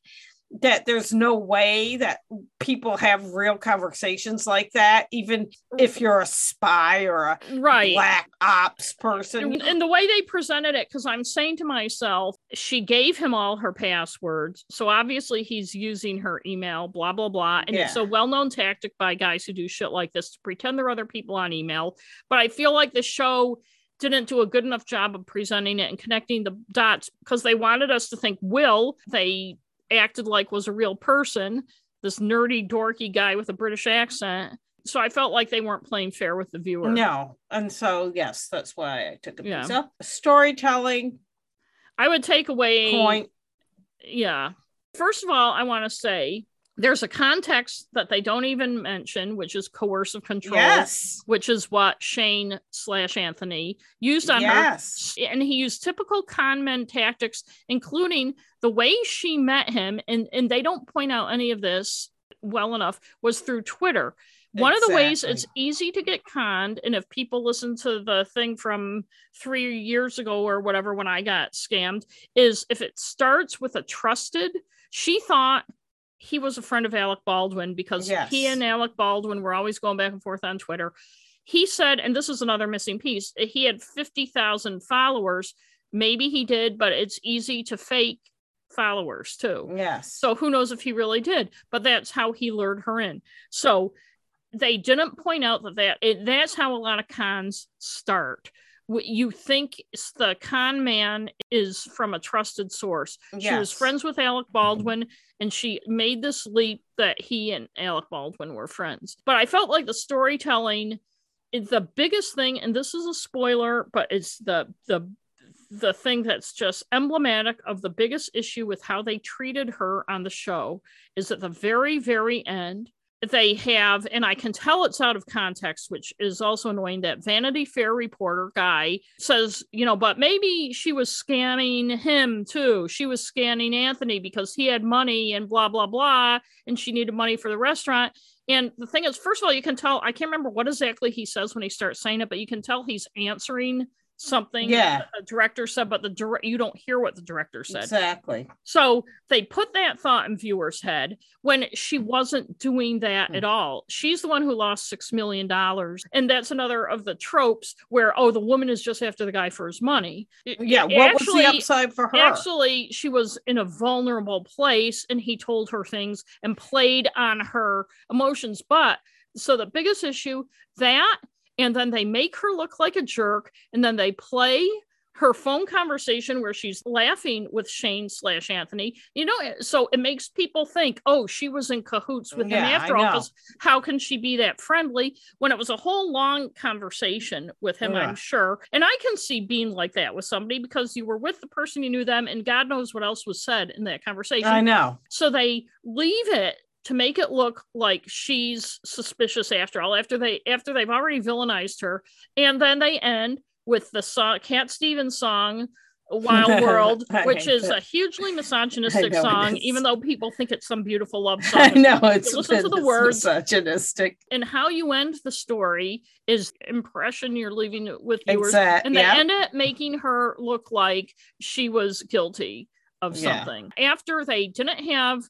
that there's no way that people have real conversations like that even if you're a spy or a right. black ops person And, and the way they presented it, because I'm saying to myself, she gave him all her passwords. So obviously he's using her email, blah, blah, blah. And it's a well known tactic by guys who do shit like this to pretend they're other people on email. But I feel like the show didn't do a good enough job of presenting it and connecting the dots because they wanted us to think Will, they acted like was a real person, this nerdy, dorky guy with a British accent. So I felt like they weren't playing fair with the viewer. No. And so, yes, that's why I took a Yeah. piece up. Storytelling I would take away point. yeah. First of all, I want to say there's a context that they don't even mention, which is coercive control, Yes. which is what Shane slash Anthony used on Yes. her. And he used typical con men tactics, including the way she met him, and, and they don't point out any of this well enough, was through Twitter. One of the ways it's easy to get conned, and if people listen to the thing from three years ago or whatever when I got scammed, is if it starts with a trusted, she thought he was a friend of Alec Baldwin because Yes. he and Alec Baldwin were always going back and forth on Twitter. He said, and this is another missing piece, he had 50,000 followers. Maybe he did, but it's easy to fake followers too. Yes. So who knows if he really did, but that's how he lured her in. So they didn't point out that, that it, that's how a lot of cons start. You think the con man is from a trusted source. Yes. She was friends with Alec Baldwin mm-hmm. and she made this leap that he and Alec Baldwin were friends. But I felt like the storytelling the biggest thing and this is a spoiler but it's the the the thing that's just emblematic of the biggest issue with how they treated her on the show is at the very very end they have and i can tell it's out of context which is also annoying that vanity fair reporter guy says you know but maybe she was scanning him too. She was scanning anthony because he had money and blah blah blah and she needed money for the restaurant. And the thing is first of all you can tell i can't remember what exactly he says when he starts saying it but you can tell he's answering something yeah. the director said but the direct you don't hear what the director said. Exactly. So they put that thought in viewers head when she wasn't doing that mm. at all. She's the one who lost six million dollars and that's another of the tropes where oh the woman is just after the guy for his money. Yeah what actually, was the upside for her? actually she was in a vulnerable place and he told her things and played on her emotions. But so the biggest issue that and then they make her look like a jerk and then they play her phone conversation where she's laughing with Shane slash Anthony, you know, so it makes people think, oh, she was in cahoots with yeah, him after all. Because how can she be that friendly when it was a whole long conversation with him? Yeah. I'm sure, and I can see being like that with somebody because you were with the person, you knew them, and God knows what else was said in that conversation. I know. So they leave it to make it look like she's suspicious after all after they after they've already villainized her and then they end with the song cat stevens song wild *laughs* world which is it. a hugely misogynistic song even though people think it's some beautiful love *laughs* song i know it's listen to the words misogynistic and how you end the story is impression you're leaving with viewers and they yep. end up making her look like she was guilty of something yeah. after they didn't have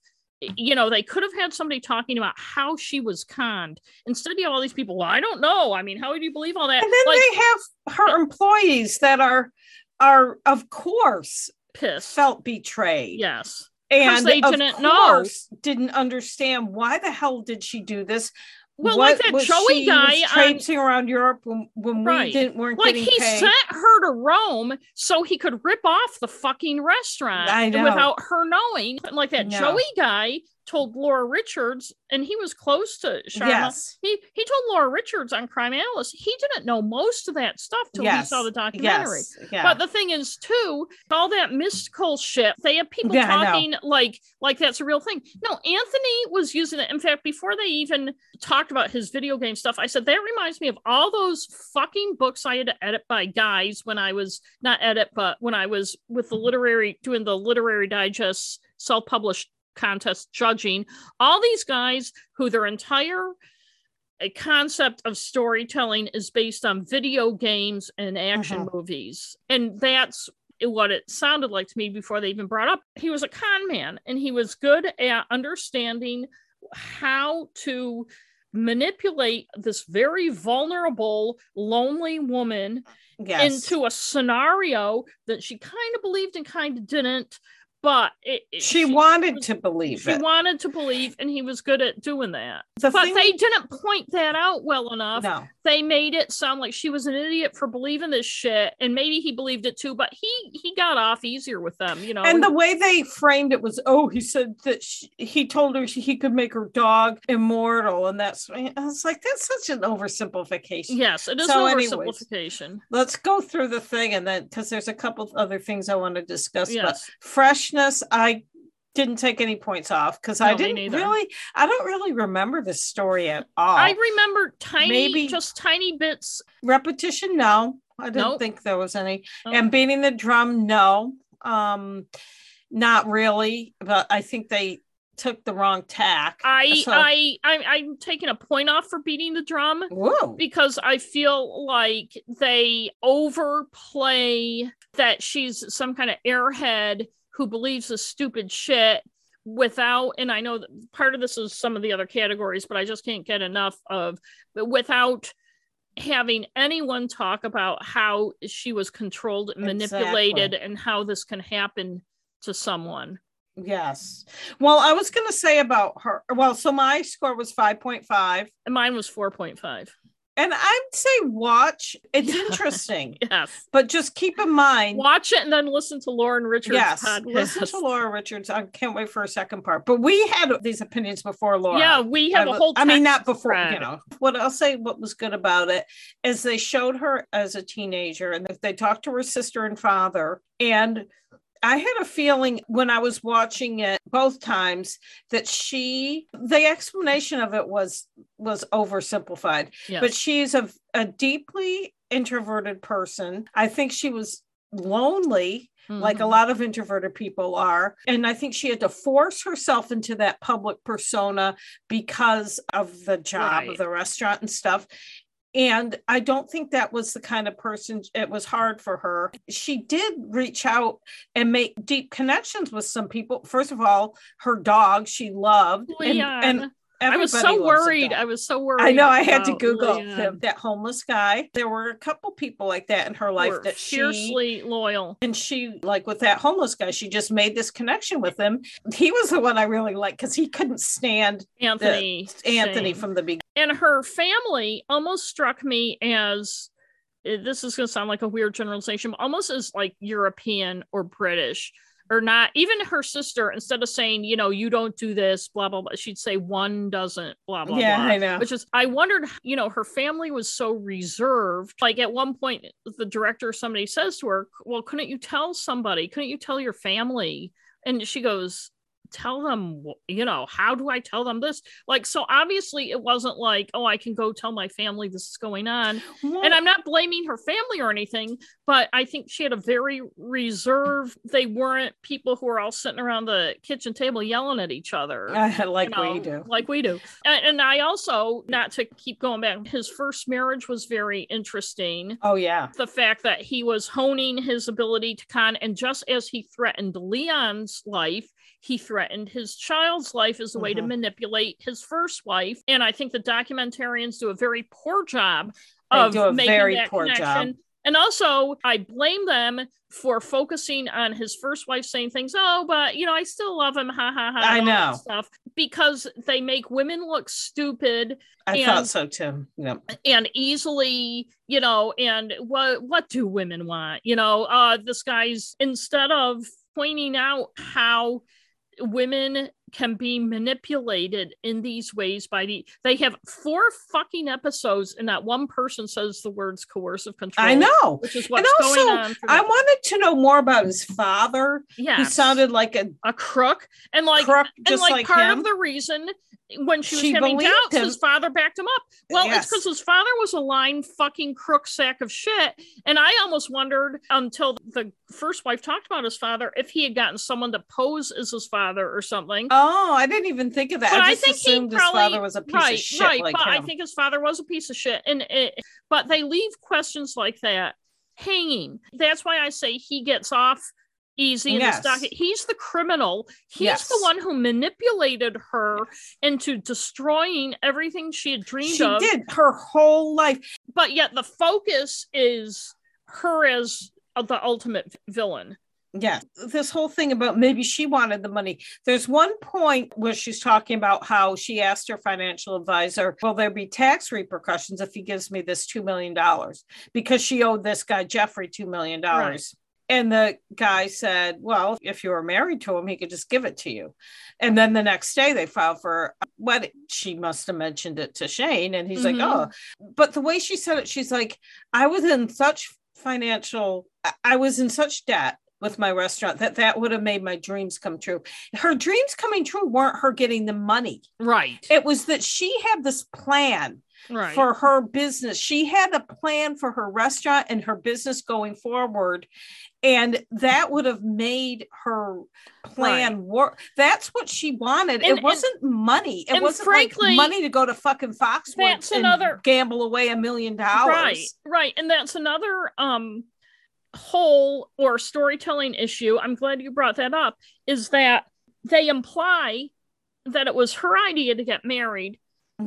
you know, they could have had somebody talking about how she was conned. Instead, you have all these people. Well, I don't know. I mean, how would you believe all that? And then like, they have her employees that are are of course pissed, felt betrayed. Yes, and they didn't know, didn't understand why the hell did she do this? Well, what, like that Joey guy um, traipsing on, around Europe when, when right. we didn't weren't like he paid. sent her to Rome so he could rip off the fucking restaurant without her knowing. Like that no. Joey guy told Laura Richards, and he was close to Sarma. Yes. He he told Laura Richards on Crime Analyst he didn't know most of that stuff till yes. he saw the documentary. Yes. Yeah. But the thing is, too, all that mystical shit. They have people yeah, talking like like that's a real thing. No, Anthony was using it. In fact, before they even talked about his video game stuff, I said that reminds me of all those fucking books I had to edit by guys when I was not edit, but when I was with the literary doing the literary digest self-published contest judging all these guys who their entire uh, concept of storytelling is based on video games and action uh-huh. movies and that's what it sounded like to me before they even brought up he was a con man and he was good at understanding how to manipulate this very vulnerable lonely woman yes. into a scenario that she kind of believed and kind of didn't but it, it, she, she, wanted was, to believe she it. wanted to believe and he was good at doing that the but they didn't point that out well enough no. they made it sound like she was an idiot for believing this shit and maybe he believed it too but he he got off easier with them you know and the way they framed it was oh he said that she, he told her she, he could make her dog immortal and that's i was like that's such an oversimplification yes it is so an oversimplification anyways, let's go through the thing and then because there's a couple other things i want to discuss yes. but fresh I didn't take any points off because no, I didn't really I don't really remember this story at all. I remember tiny maybe just tiny bits. Repetition, no. I didn't nope. think there was any. Oh. And beating the drum, no. Um not really, but I think they took the wrong tack. I so. I I'm, I'm taking a point off for beating the drum Whoa. because I feel like they overplay that she's some kind of airhead who believes this stupid shit without and i know that part of this is some of the other categories but i just can't get enough of without having anyone talk about how she was controlled and manipulated exactly. and how this can happen to someone Yes. Well, I was going to say about her. Well, so my score was 5.5. And mine was 4.5. And I'd say watch. It's Yeah. *laughs* interesting, Yes. but just keep in mind. Watch it and then listen to Laura Richards' Yes, podcast. listen to Laura Richards. I can't wait for a second part. But we had these opinions before Laura. Yeah, we have I a whole. I mean, not before, thread. you know. What I'll say what was good about it is they showed her as a teenager and they talked to her sister and father. And I had a feeling when I was watching it both times that she the explanation of it was was oversimplified. Yes. But she's a, a deeply introverted person. I think she was lonely like a Mhm. lot of introverted people are. And I think she had to force herself into that public persona because of the job Right. of the restaurant and stuff. And I don't think that was the kind of person it was hard for her. She did reach out and make deep connections with some people. First of all, her dog she loved. Oh, and, Leon. and I was so worried. I was so worried. I know I had to Google him, that homeless guy. There were a couple people like that in her life Were that she was fiercely loyal. and she like with that homeless guy she just made this connection with him he was the one i really liked because he couldn't stand Anthony. anthony from the beginning and her family almost struck me as eh, this is going to sound like a weird generalization, but almost as like European or British or not. Even her sister, instead of saying, you know, you don't do this, blah, blah, blah, she'd say one doesn't, blah, blah, yeah blah. i know Which is, I wondered, you know, her family was so reserved. Like at one point, the director, or somebody says to her, Well, couldn't you tell somebody? Couldn't you tell your family? And she goes, Tell them, you know, how do I tell them this? Like, so obviously it wasn't like, Oh, I can go tell my family this is going on. And I'm not blaming her family or anything, but I think she had a very reserved, they weren't people who were all sitting around the kitchen table yelling at each other *laughs* like you know, we do Like we do. And, and I also, not to keep going back, his first marriage was very interesting. oh yeah The fact that he was honing his ability to con, and just as he threatened Leon's life, he threatened his child's life as a way to Mhm. manipulate his first wife. And I think the documentarians do a very poor job They of making very that poor job. connection. And also, I blame them for focusing on his first wife saying things, oh, but you know, I still love him, ha ha ha. I and all that know. stuff because they make women look stupid i and- thought so too yeah and easily, you know, and what what do women want? You know, uh this guy's instead of pointing out how women can be manipulated in these ways by the they have four fucking episodes and that one person says the words coercive control. i know Which is and what's also going on. I wanted to know more about his father yeah he sounded like a a crook and like crook and just like, like, part him of the reason when she was She having doubts, him. his father backed him up. Well, it's because his father was a lying fucking crook sack of shit. And I almost wondered until the first wife talked about his father if he had gotten someone to pose as his father or something. oh i didn't even think of that But i I just think he assumed his father was a piece right, of shit right. like but him I think his father was a piece of shit. And it, but they leave questions like that hanging. That's why I say he gets off easy in Yes. this docket. He's the criminal. He's Yes. the one who manipulated her into destroying everything she had dreamed she of. did her whole life But yet the focus is her as the ultimate villain. Yeah, this whole thing about maybe she wanted the money. There's one point where she's talking about how she asked her financial advisor, Will there be tax repercussions if he gives me this $2 million? Because she owed this guy, Jeffrey, $2 million. Right. And the guy said, Well, if you were married to him, he could just give it to you. And then the next day they filed for a wedding. She must have mentioned it to Shane. And he's Mhm. like, Oh, but the way she said it, she's like, I was in such financial, I was in such debt with my restaurant that that would have made my dreams come true. Her dreams coming true weren't her getting the money. Right. It was that she had this plan right. for her business. She had a plan for her restaurant and her business going forward. And that would have made her plan work. That's what she wanted. And- it wasn't money. It wasn't frankly, like money to go to fucking Foxwoods that's and another- gamble away a million dollars. Right, right. And that's another um whole or storytelling issue. I'm glad you brought that up, is that they imply that it was her idea to get married,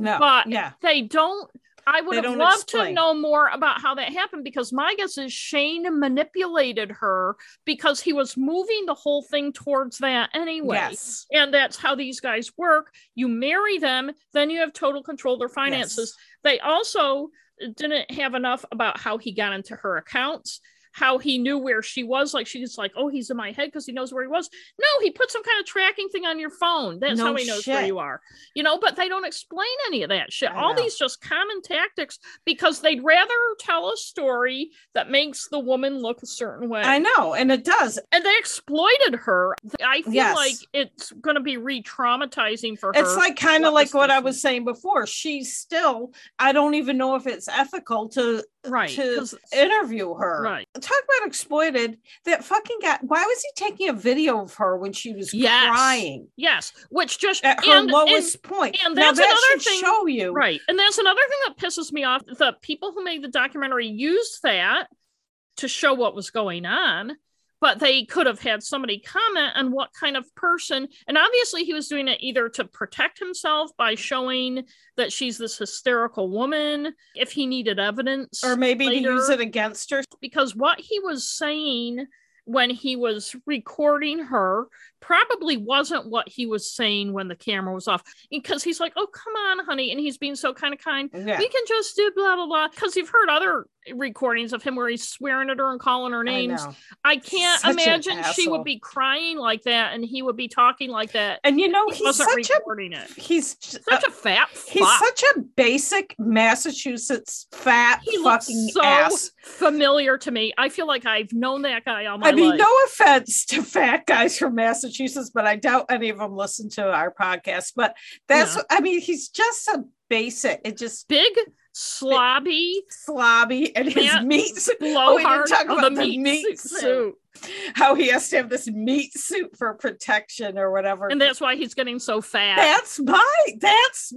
No. But- yeah. they don't I would have loved to know more about how that happened because my guess is Shane manipulated her because he was moving the whole thing towards that anyway. Yes. And that's how these guys work. You marry them, then you have total control of their finances. They also didn't have enough about how he got into her accounts, how he knew where she was. Like she's like, oh, he's in my head because he knows where he was. No, he put some kind of tracking thing on your phone. That's No how he knows where you are. You know, but they don't explain any of that shit. I All know. these just common tactics because they'd rather tell a story that makes the woman look a certain way. I know, and it does. and they exploited her. I feel Yes. like it's going to be re-traumatizing for her. It's like kind of like what I was saying before. She's still, I don't even know if it's ethical to right, to interview her. right. Talk about exploited. That fucking guy. Why was he taking a video of her when she was Yes. crying Yes, which just at her and- lowest point? and now that's that another thing- show you. right, and that's another thing that pisses me off. The people who made the documentary used that to show what was going on, but they could have had somebody comment on what kind of person. And obviously, he was doing it either to protect himself by showing that she's this hysterical woman, if he needed evidence, Or maybe to use it against her. because what he was saying when he was recording her probably wasn't what he was saying when the camera was off because he's like oh come on honey and he's being so kind of kind Yeah. we can just do blah blah blah because you've heard other recordings of him where he's swearing at her and calling her names know. i, can't Such imagine she would be crying like that and he would be talking like that And you know, he he's wasn't such a recording it he's such uh, a fat he's fuck. such a basic Massachusetts fat he looks fucking so ass. familiar to me i feel like i've known that guy all my I mean, life no offense to fat guys from Massachusetts, but I doubt any of them listen to our podcast. But that's, Yeah. I mean, he's just a basic, it just big slobby slobby and his meat suit. Oh, we didn't talk about the meat, meat suit. suit. How he has to have this meat suit for protection or whatever. And that's why he's getting so fat. that's my, that's,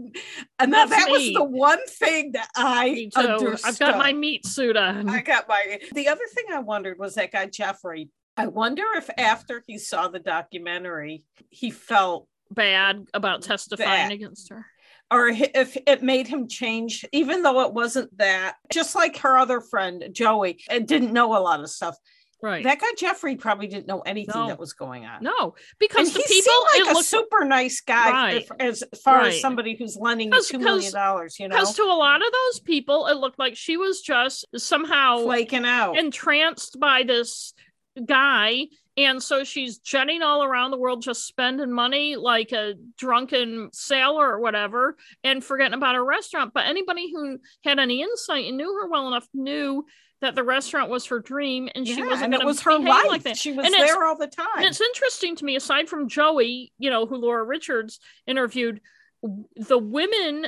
and that, that was the one thing that I understood. I've got my meat suit on. I got my. The other thing I wondered was that guy Jeffrey. I wonder if after he saw the documentary, he felt, bad about testifying Bad. against her. Or if it made him change, even though it wasn't that. Just like her other friend Joey, and didn't know a lot of stuff. Right. That guy Jeffrey probably didn't know anything No. that was going on. no, And because he the people seemed it like a super nice guy Right. if- as far Right. as somebody who's lending you two million dollars, you know, because to a lot of those people, it looked like she was just somehow flaking out. entranced by this guy. And so she's jetting all around the world, just spending money like a drunken sailor or whatever, and forgetting about her restaurant. But anybody who had any insight and knew her well enough knew that the restaurant was her dream, and she wasn't and it was her life. like that. She was And there all the time. And it's interesting to me, aside from Joey, you know, who Laura Richards interviewed, the women,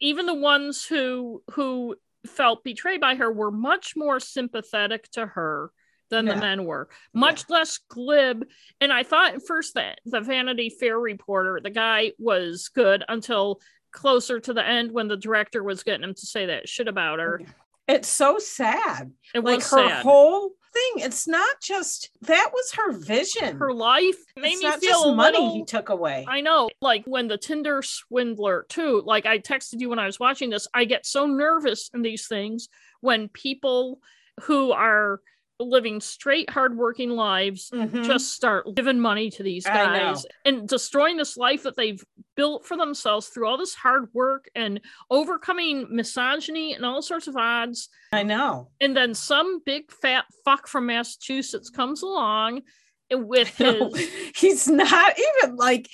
even the ones who who felt betrayed by her, were much more sympathetic to her than Yeah. the men were, much less glib. And I thought at first that the Vanity Fair reporter, the guy, was good until closer to the end when the director was getting him to say that shit about her. It's so sad. It like was her sad. whole thing. It's not just that was her vision. her life made it's me feel money little- he took away. I know, like when the Tinder swindler too, like I texted you when I was watching this, I get so nervous in these things when people who are living straight hardworking lives Mhm. just start giving money to these guys and destroying this life that they've built for themselves through all this hard work and overcoming misogyny and all sorts of odds I know. and then some big fat fuck from Massachusetts comes along with *laughs* his No, *laughs* he's not even like.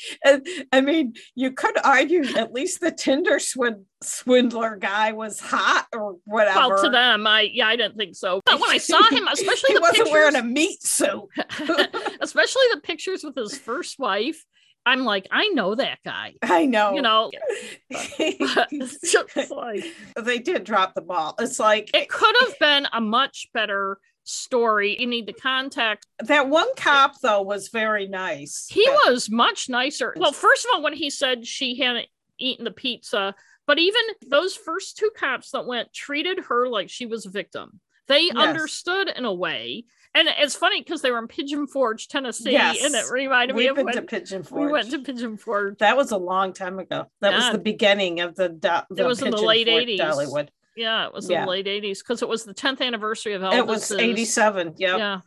I mean, you could argue at least the Tinder swin- swindler guy was hot or whatever. Well, to them, I yeah, I didn't think so. But when I saw *laughs* him, especially he the wasn't pictures, wearing a meat suit. especially the pictures with his first wife, I'm like, I know that guy. I know. You know, but it's like they did drop the ball. It's like it could have been a much better story. You need the context. that one cop though was very nice. He That- was much nicer. Well, first of all, when he said she hadn't eaten the pizza, but even those first two cops that went treated her like she was a victim. They Yes. understood in a way. And it's funny because they were in Pigeon Forge, Tennessee, Yes. and it reminded me We've of been when to Pigeon Forge. we went to Pigeon Forge. that was a long time ago. That was the beginning of the, do- the was in the late 80s. Dollywood. Yeah, it was Yeah. in the late 80s because it was the 10th anniversary of Elvis. It was 87. Yep. Yeah,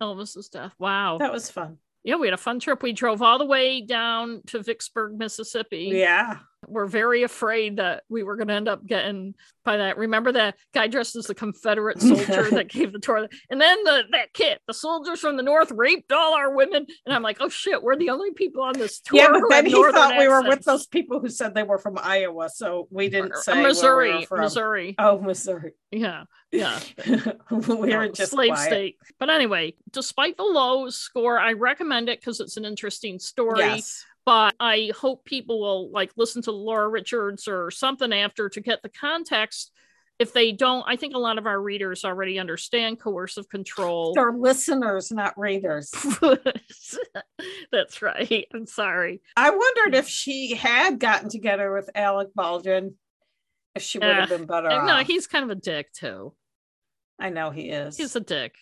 Elvis's death. Wow. That was fun. yeah, we had a fun trip. We drove all the way down to Vicksburg, Mississippi. Yeah. We're very afraid that we were going to end up getting by that. Remember that guy dressed as the Confederate *laughs* soldier that gave the tour? And then the, that kid, the soldiers from the North raped all our women. And I'm like, oh shit, we're the only people on this tour. Yeah, but then he Northern thought we were with those people who said they were from Iowa, so we didn't say where we Missouri, were. Missouri. Oh, Missouri. Yeah, yeah. *laughs* we were No, just slave quiet. state. But anyway, despite the low score, I recommend it because it's an interesting story. Yes. But I hope people will like listen to Laura Richards or something after to get the context. If they don't, I think a lot of our readers already understand coercive control. They're listeners, not readers. *laughs* That's right. I'm sorry. I wondered if she had gotten together with Alec Baldwin, if she would have Uh, been better no, off. he's kind of a dick too. I know he is. He's a dick.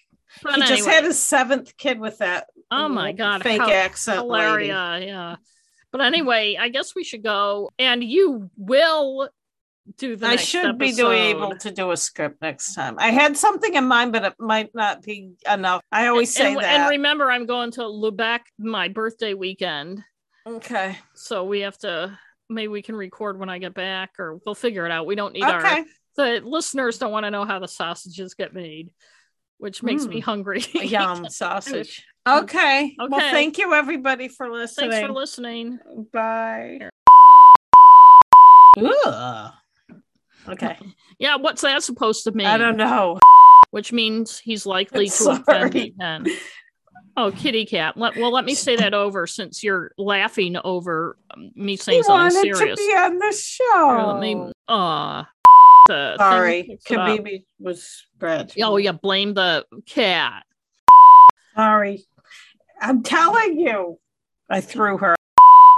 But he just had his seventh kid with that. Oh my god, fake how accent lady. hilarious! Yeah. But anyway, I guess we should go, and you will do the. I should be doing able to do a script next time. I had something in mind, but it might not be enough. I always say and, that. and remember, I'm going to Lubeck my birthday weekend, okay. so we have to. Maybe we can record when I get back, or we'll figure it out. We don't need our the listeners don't want to know how the sausages get made, which makes me Mm. hungry. Yum *laughs* sausage. Okay. okay. Well, thank you everybody for listening. Thanks for listening. Bye. Ugh. Okay. *laughs* Yeah, what's that supposed to mean? I don't know. Which means he's likely to offend Sorry. me then. Oh, kitty cat. Let, well, let me say that over since you're laughing over um, me He saying something wanted to serious. be on the Here, show. let me. Aw. The Sorry. picks it up. Kabibi was bad. Oh, yeah. Blame the cat. Sorry. I'm telling you. I threw her